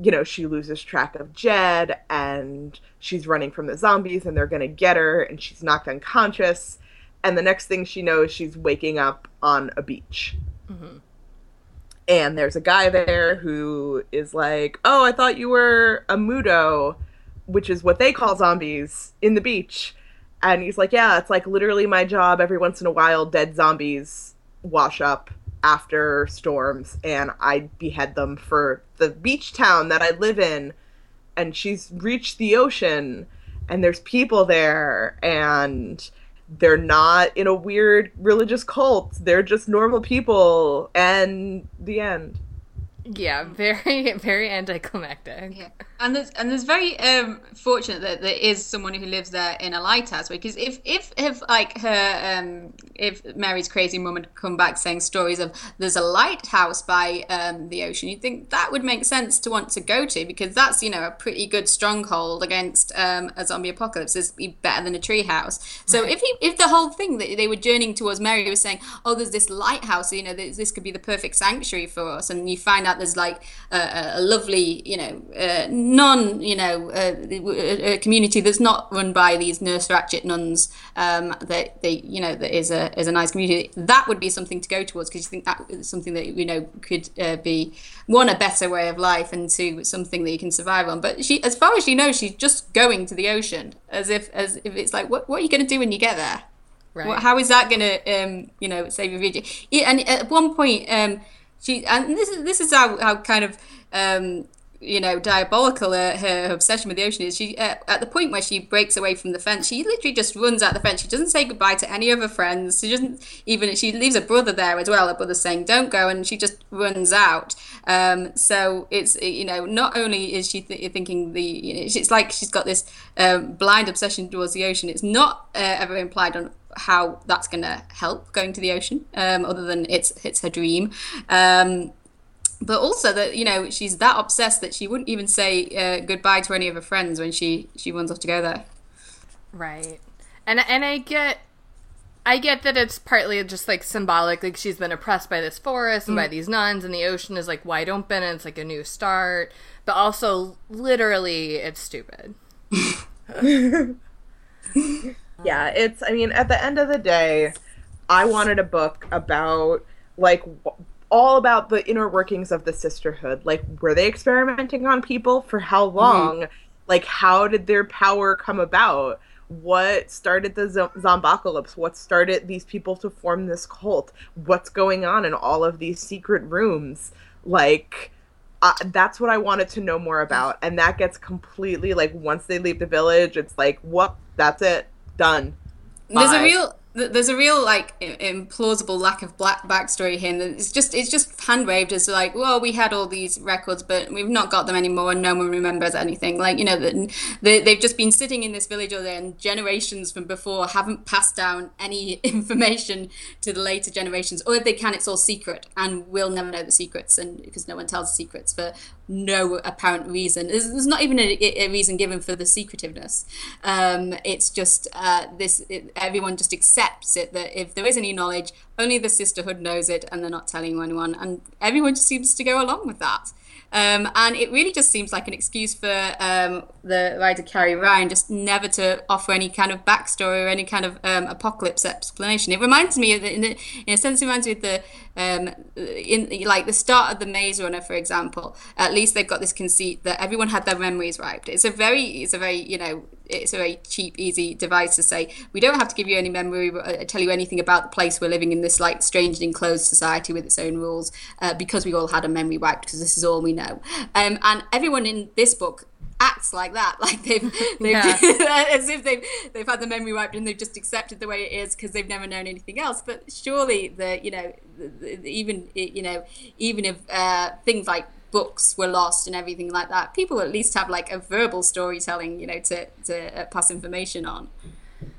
you know she loses track of Jed and she's running from the zombies and they're going to get her and she's knocked unconscious and the next thing she knows she's waking up on a beach. Mm-hmm. And there's a guy there who is like, "Oh, I thought you were a mudo," which is what they call zombies in the beach. And he's like, "Yeah, it's like literally my job. Every once in a while, dead zombies wash up after storms, and I behead them for the beach town that I live in." And she's reached the ocean, and there's people there, and they're not in a weird religious cult. They're just normal people. And the end. Yeah, very, very anticlimactic. Yeah, and there's and there's very um fortunate that there is someone who lives there in a lighthouse because if if if like her um if Mary's crazy mum had come back saying stories of there's a lighthouse by um the ocean, you'd think that would make sense to want to go to because that's you know a pretty good stronghold against um a zombie apocalypse. Is better than a treehouse. So if he, if the whole thing that they were journeying towards Mary was saying, oh, there's this lighthouse, you know, this, this could be the perfect sanctuary for us, and you find out there's like a, a- lovely, you know, uh, non, you know, uh, a, a community that's not run by these nurse Ratched nuns. Um, that they, you know, that is a is a nice community. That would be something to go towards because you think that is something that you know could uh, be one a better way of life and two something that you can survive on. But she, as far as she knows, she's just going to the ocean as if as if it's like, what what are you going to do when you get there? Right. Well, how is that going to, um, you know, save your video? Yeah, and at one point, um, she and this is this is how, how kind of um, you know diabolical uh, her obsession with the ocean is. She uh, at the point where she breaks away from the fence, she literally just runs out the fence. She doesn't say goodbye to any of her friends. She doesn't even. She leaves her brother there as well. Her brother's saying don't go, and she just runs out. Um, so it's you know not only is she th- thinking the you know, it's like she's got this um, blind obsession towards the ocean. It's not uh, ever implied on how that's going to help going to the ocean, um, other than it's it's her dream. Um, but also that you know she's that obsessed that she wouldn't even say uh, goodbye to any of her friends when she she runs off to go there. Right. And and I get I get that it's partly just like symbolic, like she's been oppressed by this forest and by these nuns, and the ocean is like wide open and it's like a new start. But also, literally, it's stupid. Yeah, it's. I mean, at the end of the day, I wanted a book about like w- all about the inner workings of the sisterhood. Like, were they experimenting on people for how Mm-hmm. long? Mm-hmm. Like, how did their power come about? What started the zo- zombocalypse? What started these people to form this cult? What's going on in all of these secret rooms? Like, uh, that's what I wanted to know more about. And that gets completely like once they leave the village, it's like, what? That's it, done. There's a real there's a real like implausible lack of black backstory here. and It's just it's just hand waved as like, well, we had all these records, but we've not got them anymore, and no one remembers anything. Like you know, the, they, they've just been sitting in this village all day, and generations from before haven't passed down any information to the later generations, or if they can, it's all secret, and we'll never know the secrets, and because no one tells the secrets for no apparent reason. There's, there's not even a, a reason given for the secretiveness. Um, it's just uh, this. It, everyone just accepts it that if there is any knowledge, only the sisterhood knows it, and they're not telling anyone, and everyone just seems to go along with that. Um, and it really just seems like an excuse for um, the writer Carrie Ryan just never to offer any kind of backstory or any kind of um, apocalypse explanation. It reminds me, of the, in, in a sense, it reminds me of the um, in like the start of the Maze Runner, for example. At least they've got this conceit that everyone had their memories wiped. It's a very, it's a very, you know, it's a very cheap, easy device to say we don't have to give you any memory, uh, tell you anything about the place we're living in this like strange enclosed society with its own rules uh, because we all had a memory wiped because this is all we know. Um, and everyone in this book acts like that, like they've, they've Yeah. as if they've they've had the memory wiped and they've just accepted the way it is because they've never known anything else. But surely the you know the, the, even you know even if uh, things like books were lost and everything like that, people at least have like a verbal storytelling, you know, to to uh, pass information on.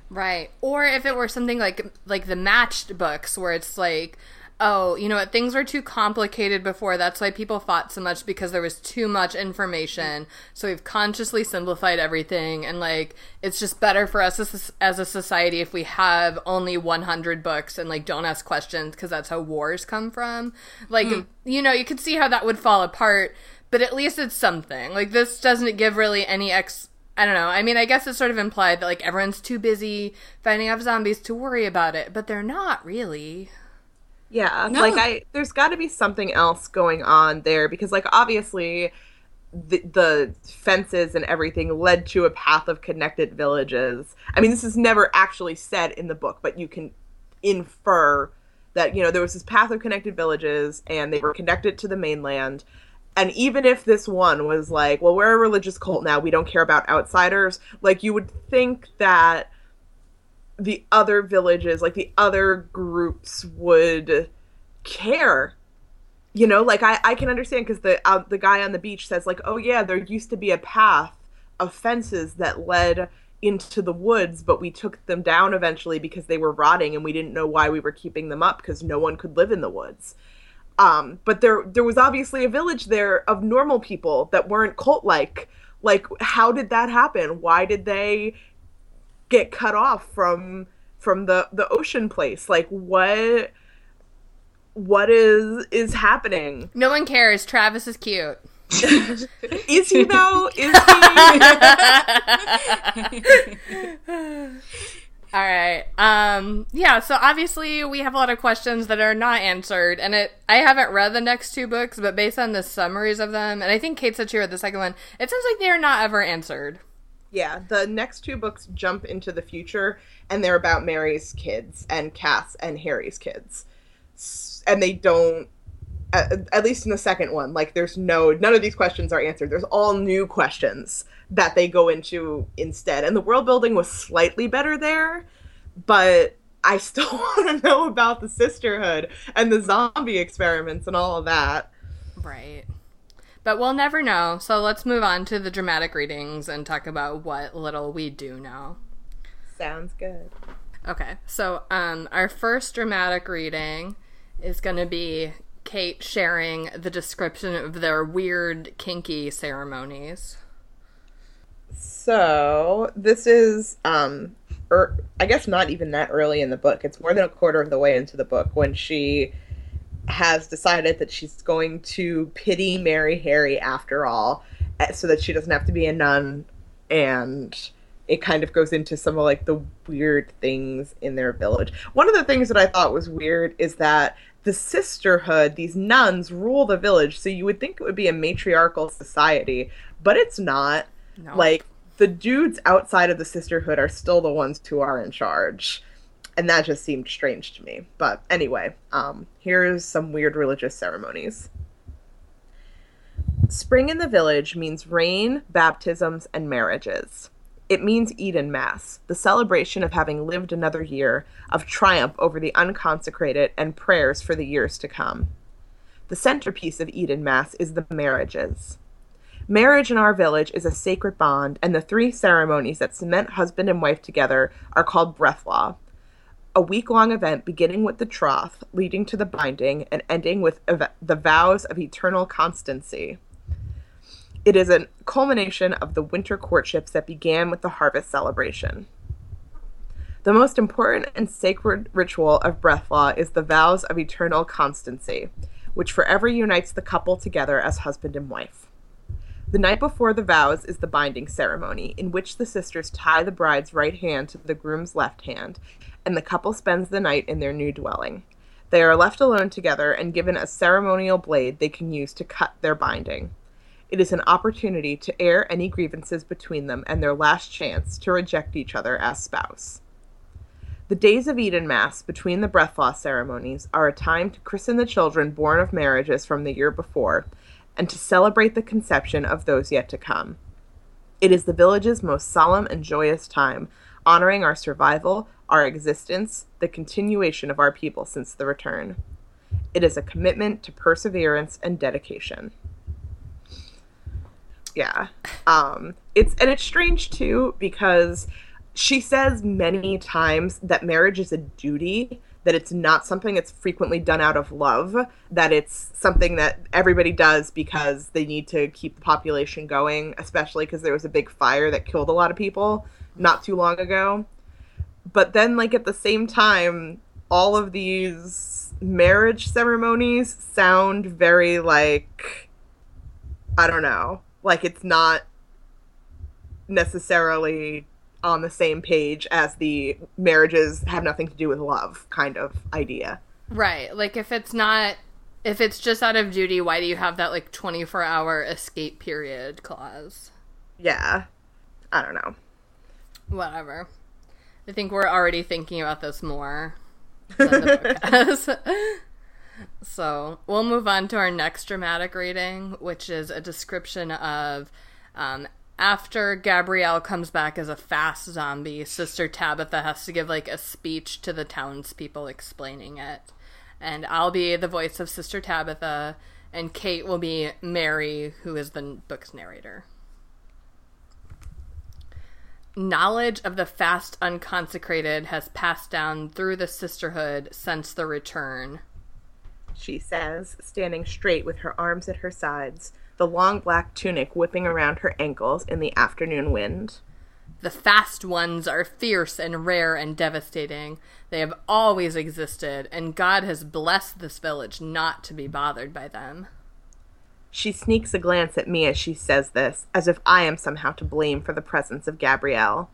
Right. Or if it were something like like the matched books where it's like, oh, you know what, things were too complicated before. That's why people fought so much because there was too much information. So we've consciously simplified everything and like it's just better for us as, as a society if we have only 100 books and like don't ask questions because that's how wars come from. Like, hmm. you know, you could see how that would fall apart, but at least it's something. Like this doesn't give really any ex I don't know. I mean, I guess it's sort of implied that like everyone's too busy fighting off zombies to worry about it, but they're not really. Yeah, No. like I there's got to be something else going on there because like obviously the the fences and everything led to a path of connected villages. I mean, this is never actually said in the book, but you can infer that you know there was this path of connected villages and they were connected to the mainland. And even if this one was like, well, we're a religious cult now, we don't care about outsiders, like you would think that the other villages, like the other groups, would care. You know, like I, I can understand because the uh, the guy on the beach says like, oh yeah, there used to be a path of fences that led into the woods, but we took them down eventually because they were rotting and we didn't know why we were keeping them up because no one could live in the woods. Um, but there there was obviously a village there of normal people that weren't cult like. Like, how did that happen? Why did they get cut off from from the the ocean place like what what is is happening No one cares. Travis is cute. is he though is he All right. Um yeah, so obviously we have a lot of questions that are not answered and it I haven't read the next two books, but based on the summaries of them, and I think Kait said she read the second one, it sounds like they are not ever answered. Yeah the next two books jump into the future and they're about mary's kids and cass and harry's kids. And they don't at, least in the second one like there's no none of these questions are answered. There's all new questions that they go into instead. And the world building was slightly better there but i still want to know about the sisterhood and the zombie experiments and all of that. Right. But we'll never know. So let's move on to the dramatic readings and talk about what little we do know. sounds good Okay. So um our first dramatic reading is going to be Kait sharing the description of their weird kinky ceremonies. So this is, um, er, I guess not even that early in the book. It's more than a quarter of the way into the book when she has decided that she's going to pity Mary Harry after all, eh, so that she doesn't have to be a nun, and it kind of goes into some of like the weird things in their village. One of the things that I thought was weird is that the sisterhood, these nuns rule the village, so you would think it would be a matriarchal society, but it's not. No. Like the dudes outside of the sisterhood are still the ones who are in charge. And that just seemed strange to me. But anyway, um, here's some weird religious ceremonies. Spring in the village means rain, baptisms, and marriages. It means Eden Mass, the celebration of having lived another year, of triumph over the unconsecrated, and prayers for the years to come. The centerpiece of Eden Mass is the marriages. Marriage in our village is a sacred bond, and the three ceremonies that cement husband and wife together are called Brethlaw, a week long event beginning with the troth, leading to the binding, and ending with ev- the vows of eternal constancy. It is a culmination of the winter courtships that began with the harvest celebration. The most important and sacred ritual of Brethlaw is the vows of eternal constancy, which forever unites the couple together as husband and wife. The night before the vows is the binding ceremony, in which the sisters tie the bride's right hand to the groom's left hand, and the couple spends the night in their new dwelling. They are left alone together and given a ceremonial blade they can use to cut their binding. It is an opportunity to air any grievances between them and their last chance to reject each other as spouse. The days of Eden Mass between the Brethlaw ceremonies are a time to christen the children born of marriages from the year before and to celebrate the conception of those yet to come. It is the village's most solemn and joyous time, honoring our survival, our existence, the continuation of our people since the return. It is a commitment to perseverance and dedication. Yeah. Um it's and it's strange too because she says many times that marriage is a duty, that it's not something that's frequently done out of love, that it's something that everybody does because they need to keep the population going, especially because there was a big fire that killed a lot of people not too long ago. But then, like, at the same time, all of these marriage ceremonies sound very like, I don't know, like it's not necessarily on the same page as the marriages have nothing to do with love kind of idea. Right. Like if it's not if it's just out of duty, why do you have that like 24 hour escape period clause? Yeah. I don't know. Whatever. I think we're already thinking about this more than the book has. so we'll move on to our next dramatic reading, which is a description of um, after Gabrielle comes back as a fast zombie, Sister Tabitha has to give like a speech to the townspeople explaining it. And I'll be the voice of Sister Tabitha, and Kait will be Mary, who is the book's narrator. Knowledge of the fast unconsecrated has passed down through the sisterhood since the return. She says, standing straight with her arms at her sides, the long black tunic whipping around her ankles in the afternoon wind. The fast ones are fierce and rare and devastating. They have always existed, and God has blessed this village not to be bothered by them. She sneaks a glance at me as she says this, as if I am somehow to blame for the presence of Gabrielle.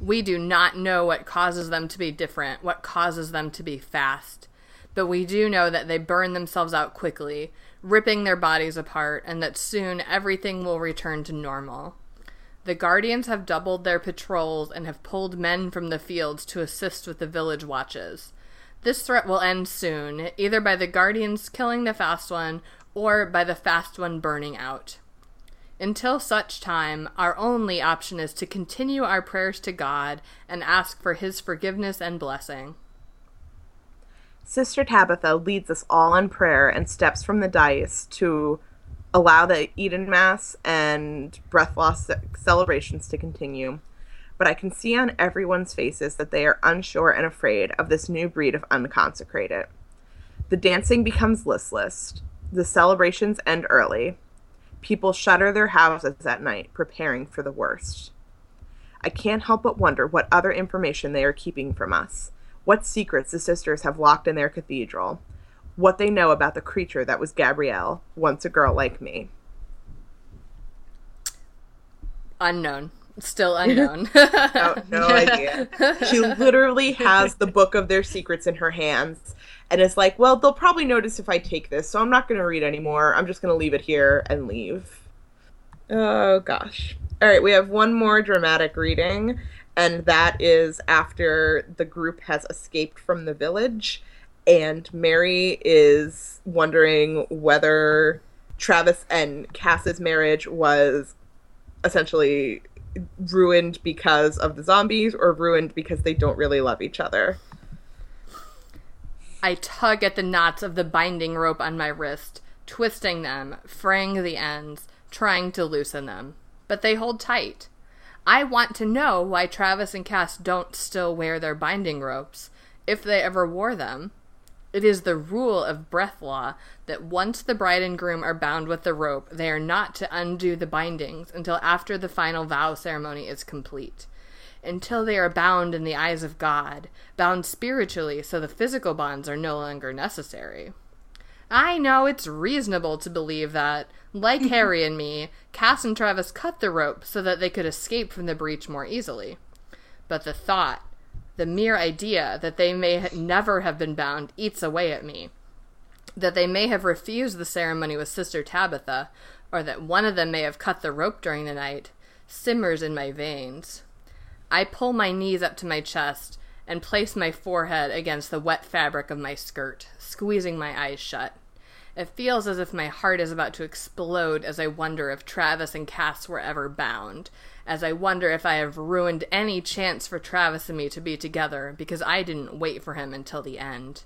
We do not know what causes them to be different, what causes them to be fast. But we do know that they burn themselves out quickly, ripping their bodies apart, and that soon everything will return to normal. The Guardians have doubled their patrols and have pulled men from the fields to assist with the village watches. This threat will end soon, either by the Guardians killing the Fast One or by the Fast One burning out. Until such time, our only option is to continue our prayers to God and ask for His forgiveness and blessing. Sister Tabitha leads us all in prayer and steps from the dais to allow the Eden Mass and Brethlaw celebrations to continue. But I can see on everyone's faces that they are unsure and afraid of this new breed of unconsecrated. The dancing becomes listless. The celebrations end early. People shutter their houses at night, preparing for the worst. I can't help but wonder what other information they are keeping from us what secrets the sisters have locked in their cathedral, what they know about the creature that was Gabrielle, once a girl like me. Unknown. Still unknown. no, no idea. She literally has the book of their secrets in her hands and it's like, well, they'll probably notice if I take this, so I'm not going to read anymore. I'm just going to leave it here and leave. Oh, gosh. All right, we have one more dramatic reading, and that is after the group has escaped from the village, and Mary is wondering whether Travis and Cass's marriage was essentially ruined because of the zombies or ruined because they don't really love each other. I tug at the knots of the binding rope on my wrist, twisting them, fraying the ends, trying to loosen them. But they hold tight. I want to know why Travis and Cass don't still wear their binding ropes, if they ever wore them. It is the rule of Brethlaw that once the bride and groom are bound with the rope, they are not to undo the bindings until after the final vow ceremony is complete. Until they are bound in the eyes of God, bound spiritually so the physical bonds are no longer necessary. I know it's reasonable to believe that, like Harry and me, Cass and Travis cut the rope so that they could escape from the breach more easily. But the thought the mere idea that they may never have been bound eats away at me. That they may have refused the ceremony with Sister Tabitha, or that one of them may have cut the rope during the night, simmers in my veins. I pull my knees up to my chest and place my forehead against the wet fabric of my skirt, squeezing my eyes shut. It feels as if my heart is about to explode as I wonder if Travis and Cass were ever bound, as I wonder if I have ruined any chance for Travis and me to be together because I didn't wait for him until the end.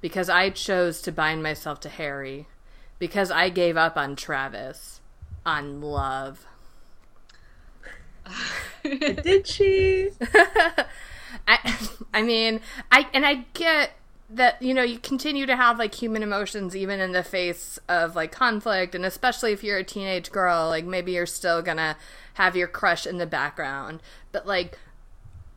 Because I chose to bind myself to Harry. Because I gave up on Travis. On love. Did she? I I mean, I and I get that you know you continue to have like human emotions even in the face of like conflict and especially if you're a teenage girl like maybe you're still gonna have your crush in the background. But like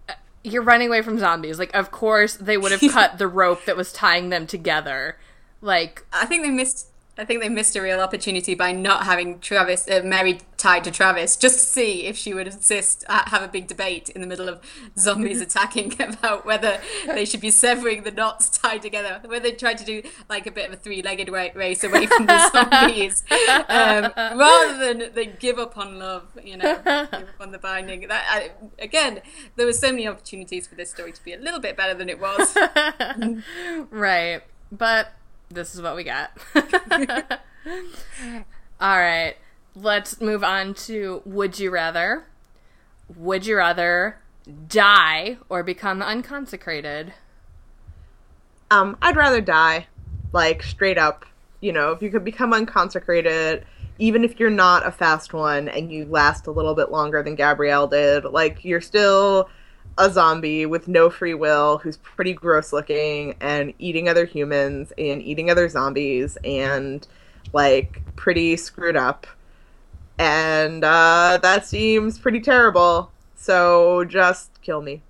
uh, you're running away from zombies. Like of course they would have cut the rope that was tying them together. Like i think they missed I think they missed a real opportunity by not having Travis, uh, Mary tied to Travis, just to see if she would insist, uh, have a big debate in the middle of zombies attacking about whether they should be severing the knots tied together, whether they tried to do like a bit of a three-legged race away from the zombies, um, rather than they give up on love, you know, give up on the binding. That I, again, there were so many opportunities for this story to be a little bit better than it was. right, but this is what we got. All right. Let's move on to Would You Rather? Would you rather die or become unconsecrated? Um, I'd rather die. Like, straight up. You know, if you could become unconsecrated, even if you're not a fast one and you last a little bit longer than Gabrielle did, like, you're still a zombie with no free will who's pretty gross looking and eating other humans and eating other zombies and like pretty screwed up. And uh, that seems pretty terrible. So just kill me.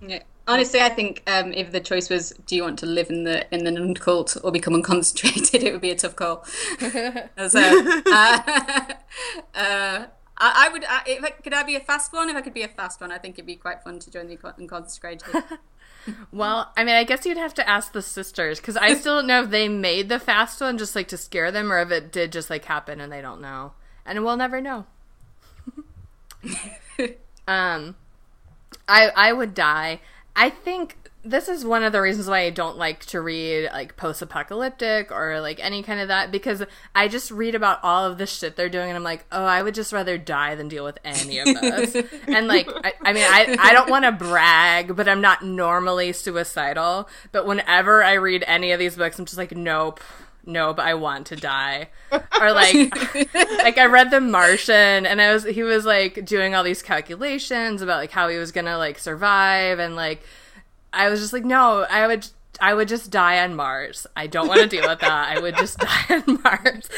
Yeah. Honestly, I think um, if the choice was, do you want to live in the in the nun cult or become unconcentrated, it would be a tough call. so, uh, uh, I, I would. I, if I, could I be a fast one? If I could be a fast one, I think it'd be quite fun to join the unconsecrated. well, I mean, I guess you'd have to ask the sisters because I still don't know if they made the fast one just like to scare them, or if it did just like happen and they don't know, and we'll never know. um, I I would die. I think this is one of the reasons why I don't like to read like post-apocalyptic or like any kind of that because I just read about all of the shit they're doing and I'm like, oh, I would just rather die than deal with any of this. and like, I, I mean, I I don't want to brag, but I'm not normally suicidal. But whenever I read any of these books, I'm just like, nope. Nope, I want to die. Or like like I read The Martian and I was he was like doing all these calculations about like how he was gonna like survive and like I was just like, no, I would I would just die on Mars. I don't want to deal with that. I would just die on Mars.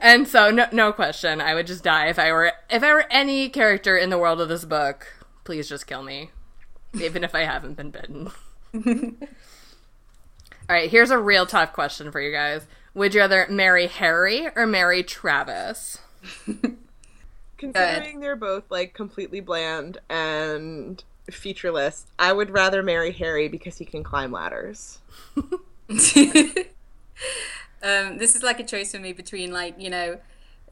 And so no no question, I would just die if I were if I were any character in the world of this book. Please just kill me. Even if I haven't been bitten. All right, here's a real tough question for you guys. Would you rather marry Harry or marry Travis? considering they're both like completely bland and featureless, I would rather marry Harry because he can climb ladders. um, this is like a choice for me between like you know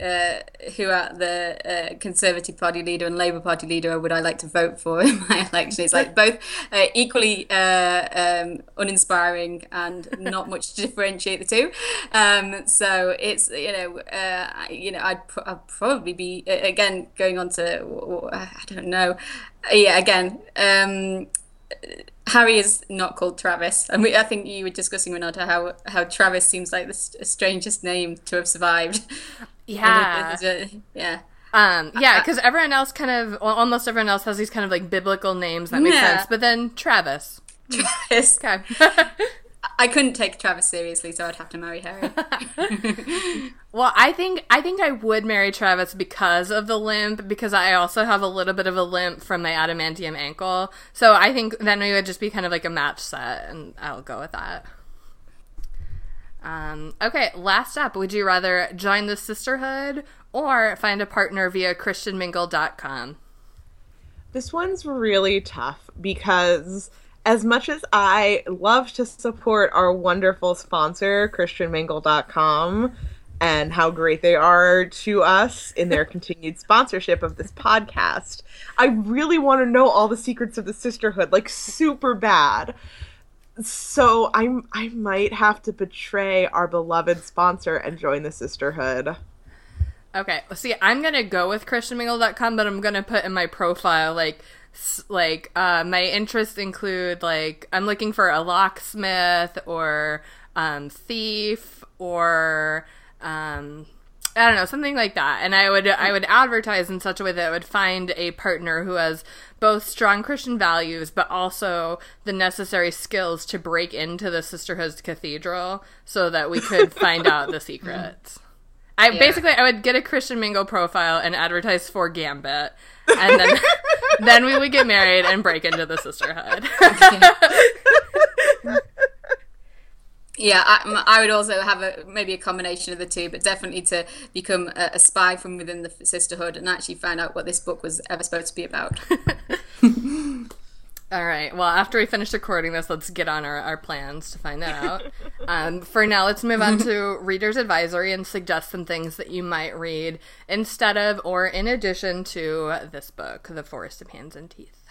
uh, who are the uh, Conservative Party leader and Labour Party leader would I like to vote for in my election? It's like both uh, equally uh, um, uninspiring and not much to differentiate the two. Um, so it's you know uh, you know I'd, pr- I'd, probably be again going on to I don't know yeah again. Um, Harry is not called Travis, and we, I think you were discussing Renata how how Travis seems like the strangest name to have survived. Yeah. yeah. Um, yeah, because everyone else kind of, well, almost everyone else has these kind of like biblical names that make yeah. sense. But then Travis. Travis. Okay. I couldn't take Travis seriously, so I'd have to marry Harry. well, I think I think I would marry Travis because of the limp, because I also have a little bit of a limp from my adamantium ankle. So I think then we would just be kind of like a match set, and I'll go with that. Um, okay, last up. Would you rather join the sisterhood or find a partner via ChristianMingle.com? This one's really tough because as much as I love to support our wonderful sponsor, ChristianMingle.com, and how great they are to us in their continued sponsorship of this podcast, I really want to know all the secrets of the sisterhood, like super bad so I I might have to betray our beloved sponsor and join the sisterhood. Okay, see, I'm gonna go with ChristianMingle.com, but I'm gonna put in my profile like like uh, my interests include like I'm looking for a locksmith or um, thief or um, I don't know, something like that. And I would I would advertise in such a way that I would find a partner who has both strong Christian values but also the necessary skills to break into the Sisterhood's cathedral so that we could find out the secrets. I yeah. basically I would get a Christian Mingle profile and advertise for Gambit. And then then we would get married and break into the sisterhood. Yeah, I, I, would also have a maybe a combination of the two, but definitely to become a, a, spy from within the sisterhood and actually find out what this book was ever supposed to be about. All right. Well, after we finish recording this, let's get on our, our plans to find that out. Um, for now, let's move on to Reader's Advisory and suggest some things that you might read instead of or in addition to this book, The Forest of Hands and Teeth.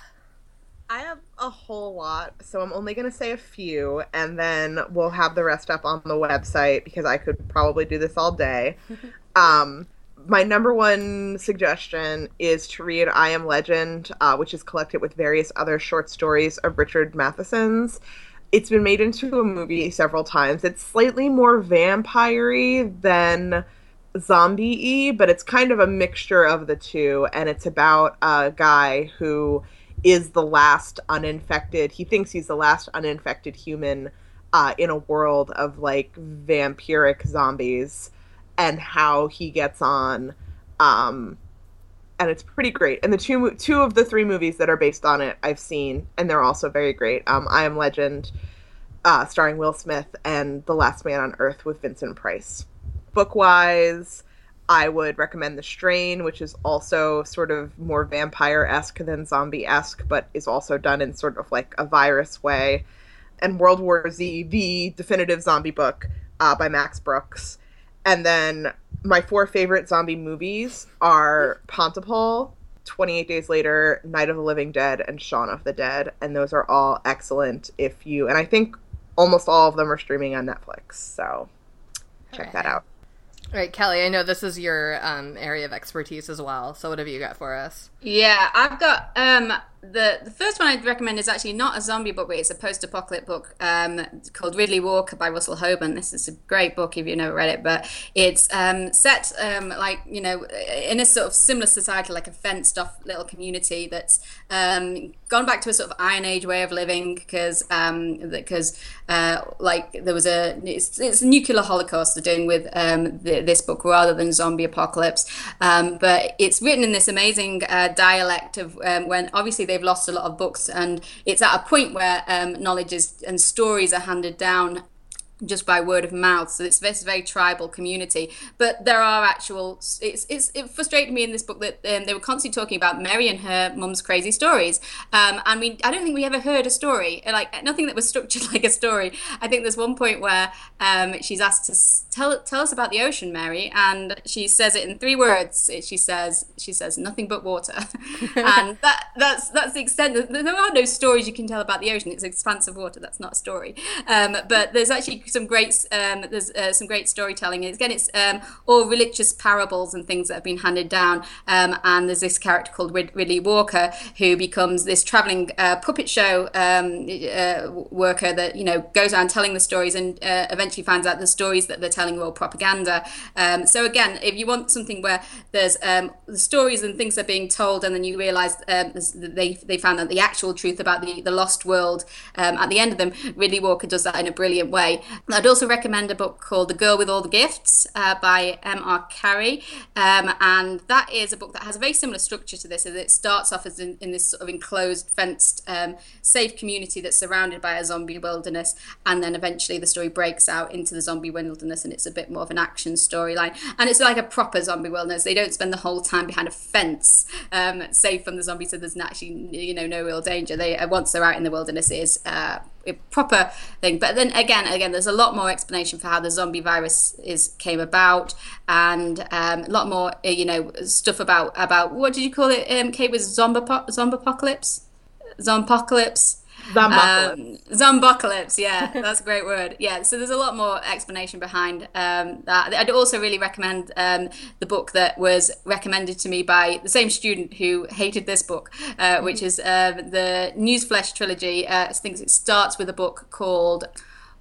I have a whole lot, so I'm only going to say a few, and then we'll have the rest up on the website because I could probably do this all day. um, my number one suggestion is to read I Am Legend, uh, which is collected with various other short stories of Richard Matheson's. It's been made into a movie several times. It's slightly more vampire than zombie y, but it's kind of a mixture of the two, and it's about a guy who is the last uninfected. He thinks he's the last uninfected human uh, in a world of like vampiric zombies, and how he gets on. Um, and it's pretty great. And the two two of the three movies that are based on it, I've seen, and they're also very great. Um, I Am Legend, uh, starring Will Smith, and The Last Man on Earth with Vincent Price. Book wise, I would recommend The Strain, which is also sort of more vampire esque than zombie esque, but is also done in sort of like a virus way. And World War Z, the definitive zombie book uh, by Max Brooks. And then my four favorite zombie movies are Pontypool, 28 Days Later, Night of the Living Dead, and Shaun of the Dead. And those are all excellent if you, and I think almost all of them are streaming on Netflix. So check right. that out. All right, Kelly, I know this is your um, area of expertise as well. So, what have you got for us? Yeah, I've got um, the the first one I'd recommend is actually not a zombie book, but it's a post-apocalyptic book um, called Riddley Walker by Russell Hoban. This is a great book if you've never read it, but it's um, set um, like you know in a sort of similar society, like a fenced-off little community that's um, gone back to a sort of Iron Age way of living because because um, uh, like there was a it's, it's, a nuclear holocaust they're doing with um, the, this book rather than zombie apocalypse, but it's written in this amazing uh, dialect of when obviously they've lost a lot of books, and it's at a point where um, knowledge is, and stories are handed down just by word of mouth. So it's this very tribal community. But there are actual. It's, it's it frustrated me in this book that um, they were constantly talking about Mary and her mum's crazy stories. Um, and we I don't think we ever heard a story like nothing that was structured like a story. I think there's one point where um, she's asked to tell tell us about the ocean, Mary, and she says it in three words. She says she says nothing but water, and that that's that's the extent. There are no stories you can tell about the ocean. It's expansive water. That's not a story. Um, but there's actually some great um, there's uh, some great storytelling. Again, it's um, all religious parables and things that have been handed down. Um, and there's this character called Riddley Walker who becomes this traveling uh, puppet show um, uh, worker that you know goes around telling the stories and uh, eventually finds out the stories that they're telling are all propaganda. Um, so again, if you want something where there's um, the stories and things are being told, and then you realise they they found out the actual truth about the the lost world at the end of them, Riddley Walker does that in a brilliant way. I'd also recommend a book called The Girl with All the Gifts uh, by M.R. Carey. Um, and that is a book that has a very similar structure to this. As it starts off as in, in this sort of enclosed, fenced, um, safe community that's surrounded by a zombie wilderness. And then eventually the story breaks out into the zombie wilderness and it's a bit more of an action storyline. And it's like a proper zombie wilderness. They don't spend the whole time behind a fence, um, safe from the zombies, so there's actually, you know, no real danger. They uh, Once they're out in the wilderness, is. Uh, proper thing. But then again, again, there's a lot more explanation for how the zombie virus is came about, and um, a lot more, uh, you know, stuff about about what did you call it? Um, Kait was zombie zombopocalypse, zombopocalypse. Zombocalypse. Um, yeah, that's a great word. Yeah, so there's a lot more explanation behind um, that. I'd also really recommend um, the book that was recommended to me by the same student who hated this book, uh, which is um, the Newsflesh trilogy. Uh, I think it starts with a book called,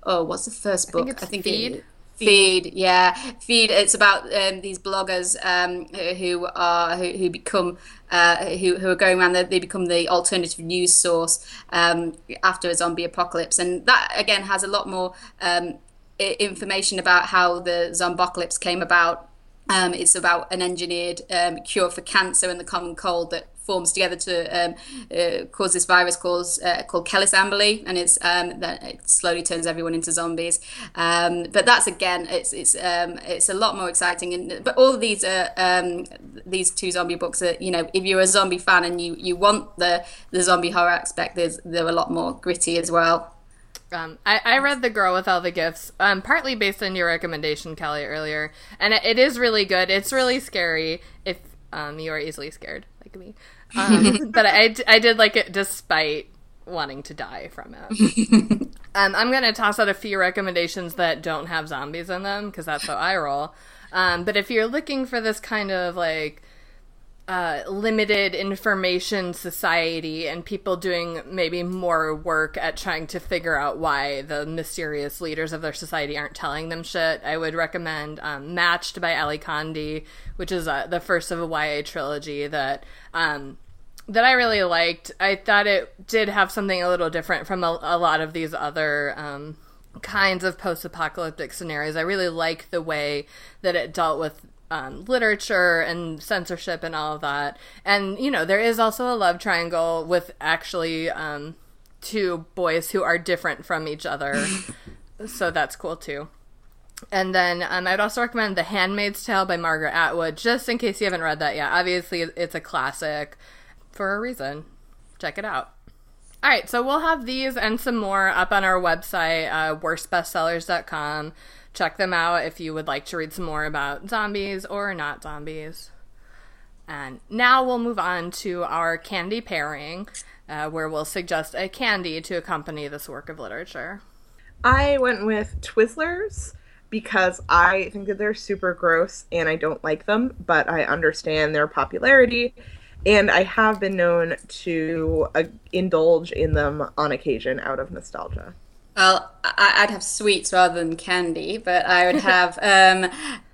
oh, what's the first book? I think, I think Feed. It, Feed, yeah, Feed. It's about um, these bloggers um, who are who, who become uh, who who are going around. That they become the alternative news source um, after a zombie apocalypse, and that again has a lot more um, information about how the zombocalypse came about. Um, it's about an engineered um, cure for cancer and the common cold that forms together to um, uh, cause this virus called uh, called Kellis-Amberley, and it's um, that it slowly turns everyone into zombies. Um, but that's again, it's it's um, it's a lot more exciting. And but all these are um, these two zombie books are you know if you're a zombie fan and you you want the the zombie horror aspect, there's they're a lot more gritty as well. Um, I, I, read The Girl with All the Gifts, um, partly based on your recommendation, Kelly, earlier, and it, it is really good. It's really scary if um, you are easily scared, like me. Um, but I, I did like it despite wanting to die from it. um, I'm going to toss out a few recommendations that don't have zombies in them because that's how I roll. Um, but if you're looking for this kind of like uh, limited information society and people doing maybe more work at trying to figure out why the mysterious leaders of their society aren't telling them shit, I would recommend um, Matched by Ally Condie, which is uh, the first of a YA trilogy that um, that I really liked. I thought it did have something a little different from a, a lot of these other um, kinds of post-apocalyptic scenarios. I really like the way that it dealt with um, literature and censorship and all of that. And you know, there is also a love triangle with actually um, two boys who are different from each other, so that's cool too. And then um, I'd also recommend The Handmaid's Tale by Margaret Atwood, just in case you haven't read that yet. Obviously, it's a classic for a reason. Check it out. All right, so we'll have these and some more up on our website, uh, worstbestsellers.com. Check them out if you would like to read some more about zombies or not zombies. And now we'll move on to our candy pairing, uh, where we'll suggest a candy to accompany this work of literature. I went with Twizzlers because I think that they're super gross and I don't like them, but I understand their popularity and I have been known to uh, indulge in them on occasion out of nostalgia. Well, I'd have sweets rather than candy, but I would have um,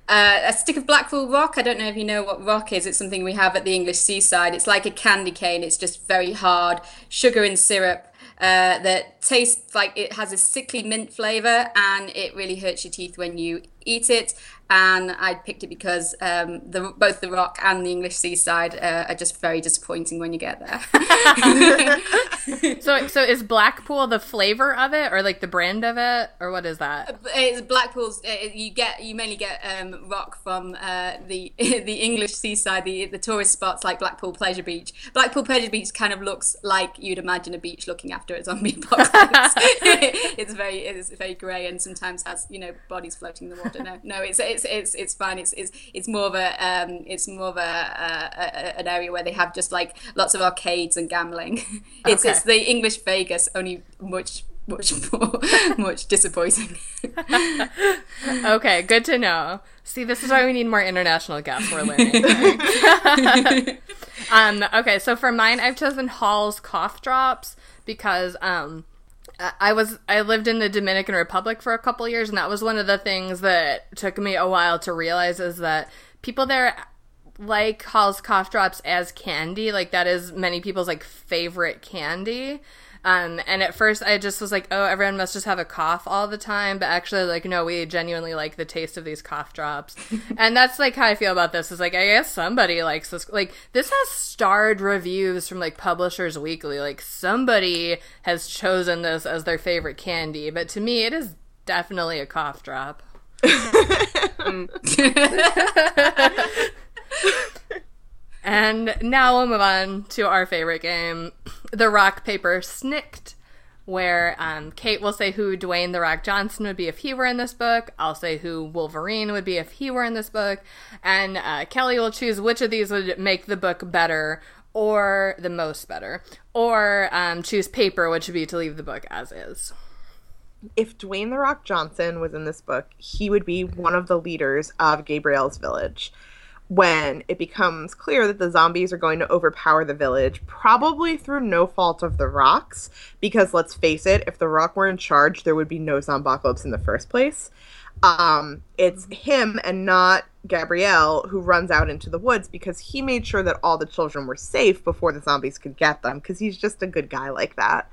uh, a stick of Blackpool rock. I don't know if you know what rock is. It's something we have at the English seaside. It's like a candy cane. It's just very hard, sugar and syrup. Uh, that tastes like it has a sickly mint flavor and it really hurts your teeth when you eat it and I picked it because um, the, both the Rock and the English Seaside uh, are just very disappointing when you get there. so, so is Blackpool the flavor of it, or like the brand of it, or what is that? It's Blackpool's. Uh, you get you mainly get um, rock from uh, the the English seaside, the the tourist spots like Blackpool Pleasure Beach. Blackpool Pleasure Beach kind of looks like you'd imagine a beach looking after a zombie apocalypse. it's very it's very grey and sometimes has you know bodies floating in the water. No, no, it's it's it's it's fine. It's it's it's more of a um, it's more of a, a, a, an area where they have just like lots of arcades and gambling. it's okay. it's the English Vegas, only much much more much disappointing. okay, good to know. See, this is why we need more international guests. We're learning. um, okay, so for mine, I've chosen Halls cough drops because um, I was I lived in the Dominican Republic for a couple years, and that was one of the things that took me a while to realize is that people there like Halls cough drops as candy. Like that is many people's like favorite candy. Um, and at first I just was like, oh, everyone must just have a cough all the time. But actually, like, no, we genuinely like the taste of these cough drops. and that's like how I feel about this is like, I guess somebody likes this. Like, this has starred reviews from like Publishers Weekly. Like, somebody has chosen this as their favorite candy. But to me, it is definitely a cough drop. And now we'll move on to our favorite game, the rock paper snikt, where um, Kait will say who Dwayne the Rock Johnson would be if he were in this book. I'll say who Wolverine would be if he were in this book, and uh, Kelly will choose which of these would make the book better or the most better, or um, choose paper, which would be to leave the book as is. If Dwayne the Rock Johnson was in this book, he would be one of the leaders of Gabrielle's village when it becomes clear that the zombies are going to overpower the village, probably through no fault of the rocks, because let's face it, if the rock were in charge, there would be no zombocalypse in the first place. Um, it's him and not Gabrielle who runs out into the woods because he made sure that all the children were safe before the zombies could get them because he's just a good guy like that.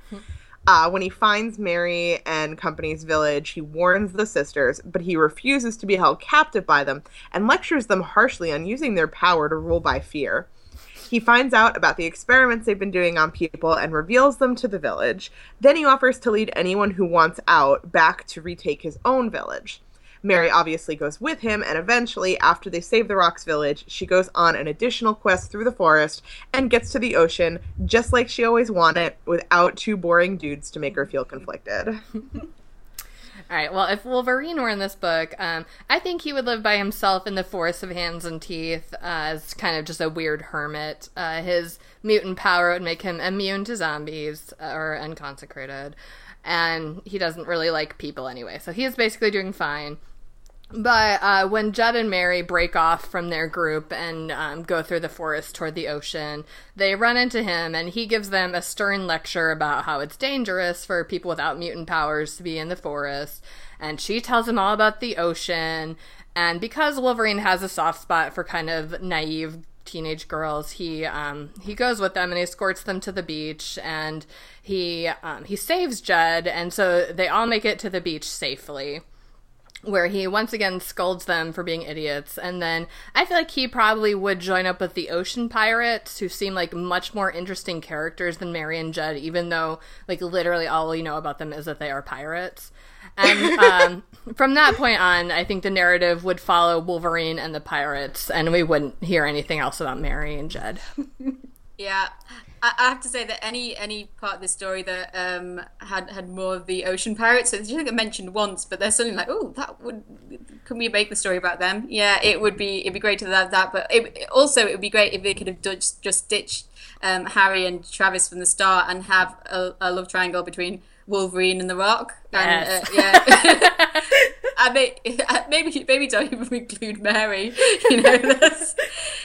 Uh, when he finds Mary and company's village, he warns the sisters, but he refuses to be held captive by them and lectures them harshly on using their power to rule by fear. He finds out about the experiments they've been doing on people and reveals them to the village. Then he offers to lead anyone who wants out back to retake his own village. Mary obviously goes with him, and eventually, after they save the Rocks village, she goes on an additional quest through the forest and gets to the ocean just like she always wanted, without two boring dudes to make her feel conflicted. All right. Well, if Wolverine were in this book, um, I think he would live by himself in the forest of hands and teeth uh, as kind of just a weird hermit. Uh, his mutant power would make him immune to zombies uh, or unconsecrated, and he doesn't really like people anyway. So he is basically doing fine. But uh, when Judd and Mary break off from their group and um, go through the forest toward the ocean, they run into him and he gives them a stern lecture about how it's dangerous for people without mutant powers to be in the forest. And she tells him all about the ocean. And because Wolverine has a soft spot for kind of naive teenage girls, he um, he goes with them and escorts them to the beach and he um, he saves Judd. And so they all make it to the beach safely where he once again scolds them for being idiots. And then i feel like he probably would join up with the ocean pirates who seem like much more interesting characters than mary and judd even though like literally all we know about them is that they are pirates. And um, from that point on i think the narrative would follow wolverine and the pirates and we wouldn't hear anything else about mary and judd yeah I, have to say that any any part of the story that um, had had more of the ocean pirates, so I think I mentioned once, but they're suddenly like, oh, that would can we make the story about them? Yeah, it would be it'd be great to have that, but it, also it would be great if they could have just just ditched um, Harry and Travis from the start and have a, a love triangle between Wolverine and The Rock. And, yes. uh, yeah. and may, maybe maybe don't even include Mary. You know, that's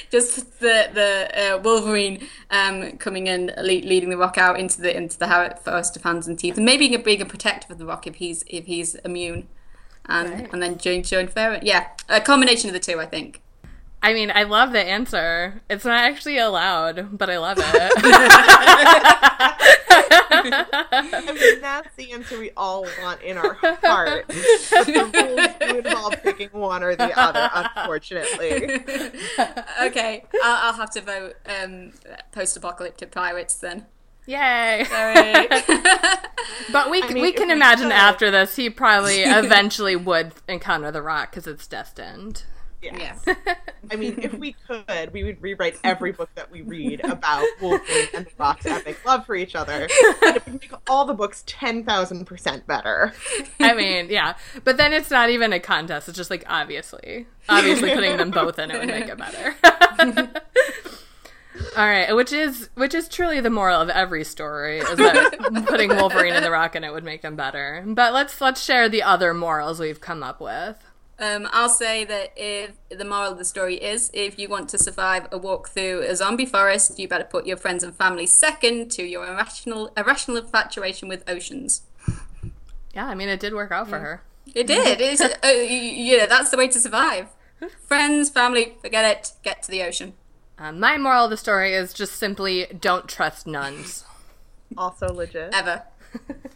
just the the uh, Wolverine um, coming in, leading The Rock out into the into the forest of hands and teeth, and maybe being a protector of The Rock if he's if he's immune, and right. and then join join Fair. Yeah, a combination of the two, I think. I mean, I love the answer. It's not actually allowed, but I love it. I mean, that's the answer we all want in our heart. the rules involve picking one or the other, unfortunately. okay, I'll, I'll have to vote um, post-apocalyptic pirates then. Yay! Sorry. But we, I mean, we can we imagine could- after this, he probably eventually would encounter the rock because it's destined. Yes. yeah. I mean, if we could, we would rewrite every book that we read about Wolverine and the Rock's epic love for each other. And it would make all the books 10,000% better. I mean, yeah. But then it's not even a contest. It's just like obviously, obviously putting them both in it would make it better. All right, which is which is truly the moral of every story is that putting Wolverine and the Rock in it would make them better. But let's let's share the other morals we've come up with. Um, I'll say that if the moral of the story is if you want to survive a walk through a zombie forest, you better put your friends and family second to your irrational irrational infatuation with oceans. Yeah, I mean it did work out for her. It did. It's uh, you know that's the way to survive. Friends, family, forget it. Get to the ocean. Um, my moral of the story is just simply don't trust nuns. Also legit. Ever.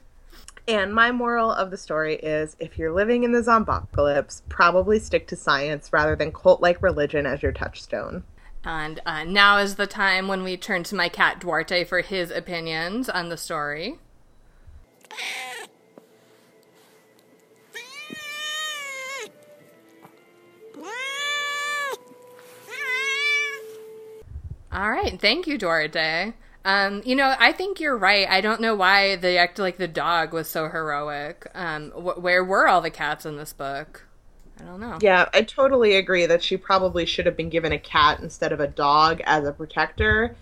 And my moral of the story is if you're living in the zombocalypse, probably stick to science rather than cult like religion as your touchstone. And uh, now is the time when we turn to my cat Duarte for his opinions on the story. All right, thank you, Duarte. Um, you know, I think you're right. I don't know why they act like the dog was so heroic. Um, wh- where were all the cats in this book? I don't know. Yeah, I totally agree that she probably should have been given a cat instead of a dog as a protector.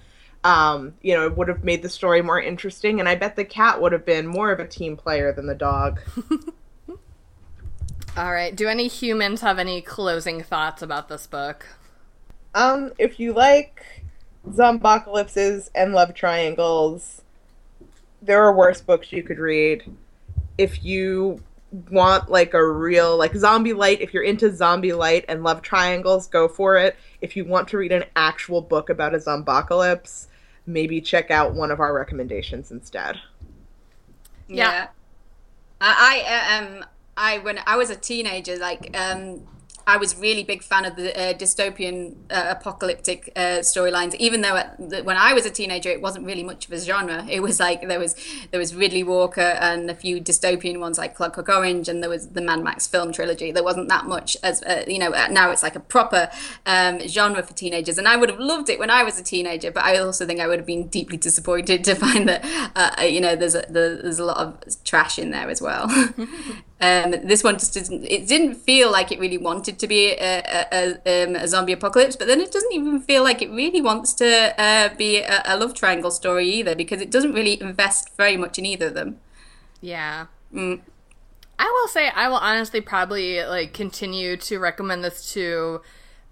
Um, you know, it would have made the story more interesting, and I bet the cat would have been more of a team player than the dog. All right. Do any humans have any closing thoughts about this book? Um, if you like zombocalypses and love triangles, there are worse books you could read. If you want like a real like zombie light, if you're into zombie light and love triangles, go for it. If you want to read an actual book about a zombocalypse, maybe check out one of our recommendations instead. Yeah. Yeah. I, I uh, um I when I was a teenager, like um I was really big fan of the uh, dystopian uh, apocalyptic uh, storylines. Even though at the, when I was a teenager, it wasn't really much of a genre. It was like there was there was Riddley Walker and a few dystopian ones like Clockwork Orange, and there was the Mad Max film trilogy. There wasn't that much as uh, you know. uh, Now it's like a proper um, genre for teenagers, and I would have loved it when I was a teenager. But I also think I would have been deeply disappointed to find that uh, you know there's a, there's a lot of trash in there as well. Um, this one just didn't. It didn't feel like it really wanted to be a, a, a, um, a zombie apocalypse, but then it doesn't even feel like it really wants to uh, be a, love triangle story either, because it doesn't really invest very much in either of them. Yeah. Mm. I will say I will honestly probably like continue to recommend this to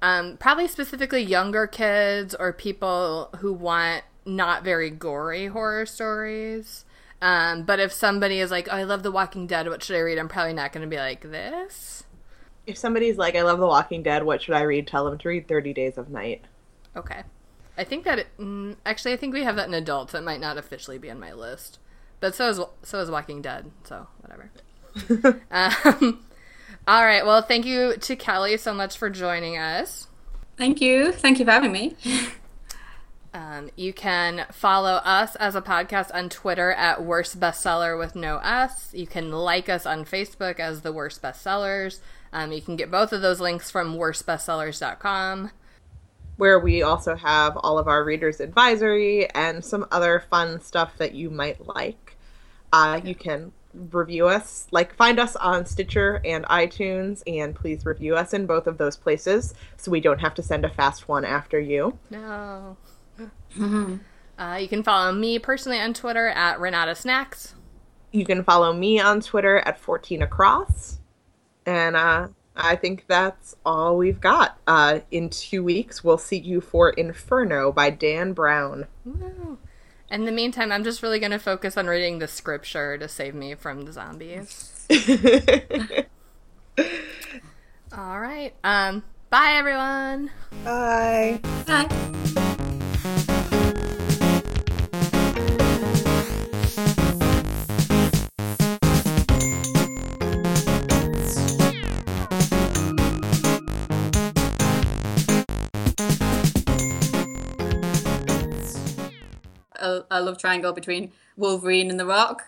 um, probably specifically younger kids or people who want not very gory horror stories. Um, but if somebody is like, oh, I love The Walking Dead, what should I read? I'm probably not going to be like this. If somebody's like, I love The Walking Dead, what should I read? Tell them to read 30 Days of Night. Okay. I think that it, mm, actually I think we have that in adults. It might not officially be on my list, but so is so is Walking Dead. So whatever. um, all right. Well, thank you to Kelly so much for joining us. Thank you. Thank you for having me. Um, you can follow us as a podcast on Twitter at Worst Bestseller with no S. You can like us on Facebook as The Worst Bestsellers. Um, you can get both of those links from worstbestsellers.com. where we also have all of our readers advisory and some other fun stuff that you might like. Uh, you can review us, like find us on Stitcher and iTunes, and please review us in both of those places so we don't have to send a fast one after you. No. Uh, you can follow me personally on Twitter at Renata Snacks. You can follow me on Twitter at 14 across. And uh, I think that's all we've got. Uh, in two weeks, we'll see you for Inferno by Dan Brown. Woo. In the meantime, I'm just really going to focus on reading the scripture to save me from the zombies. All right. Um, Bye, everyone. Bye. Bye. A, a love triangle between Wolverine and The Rock.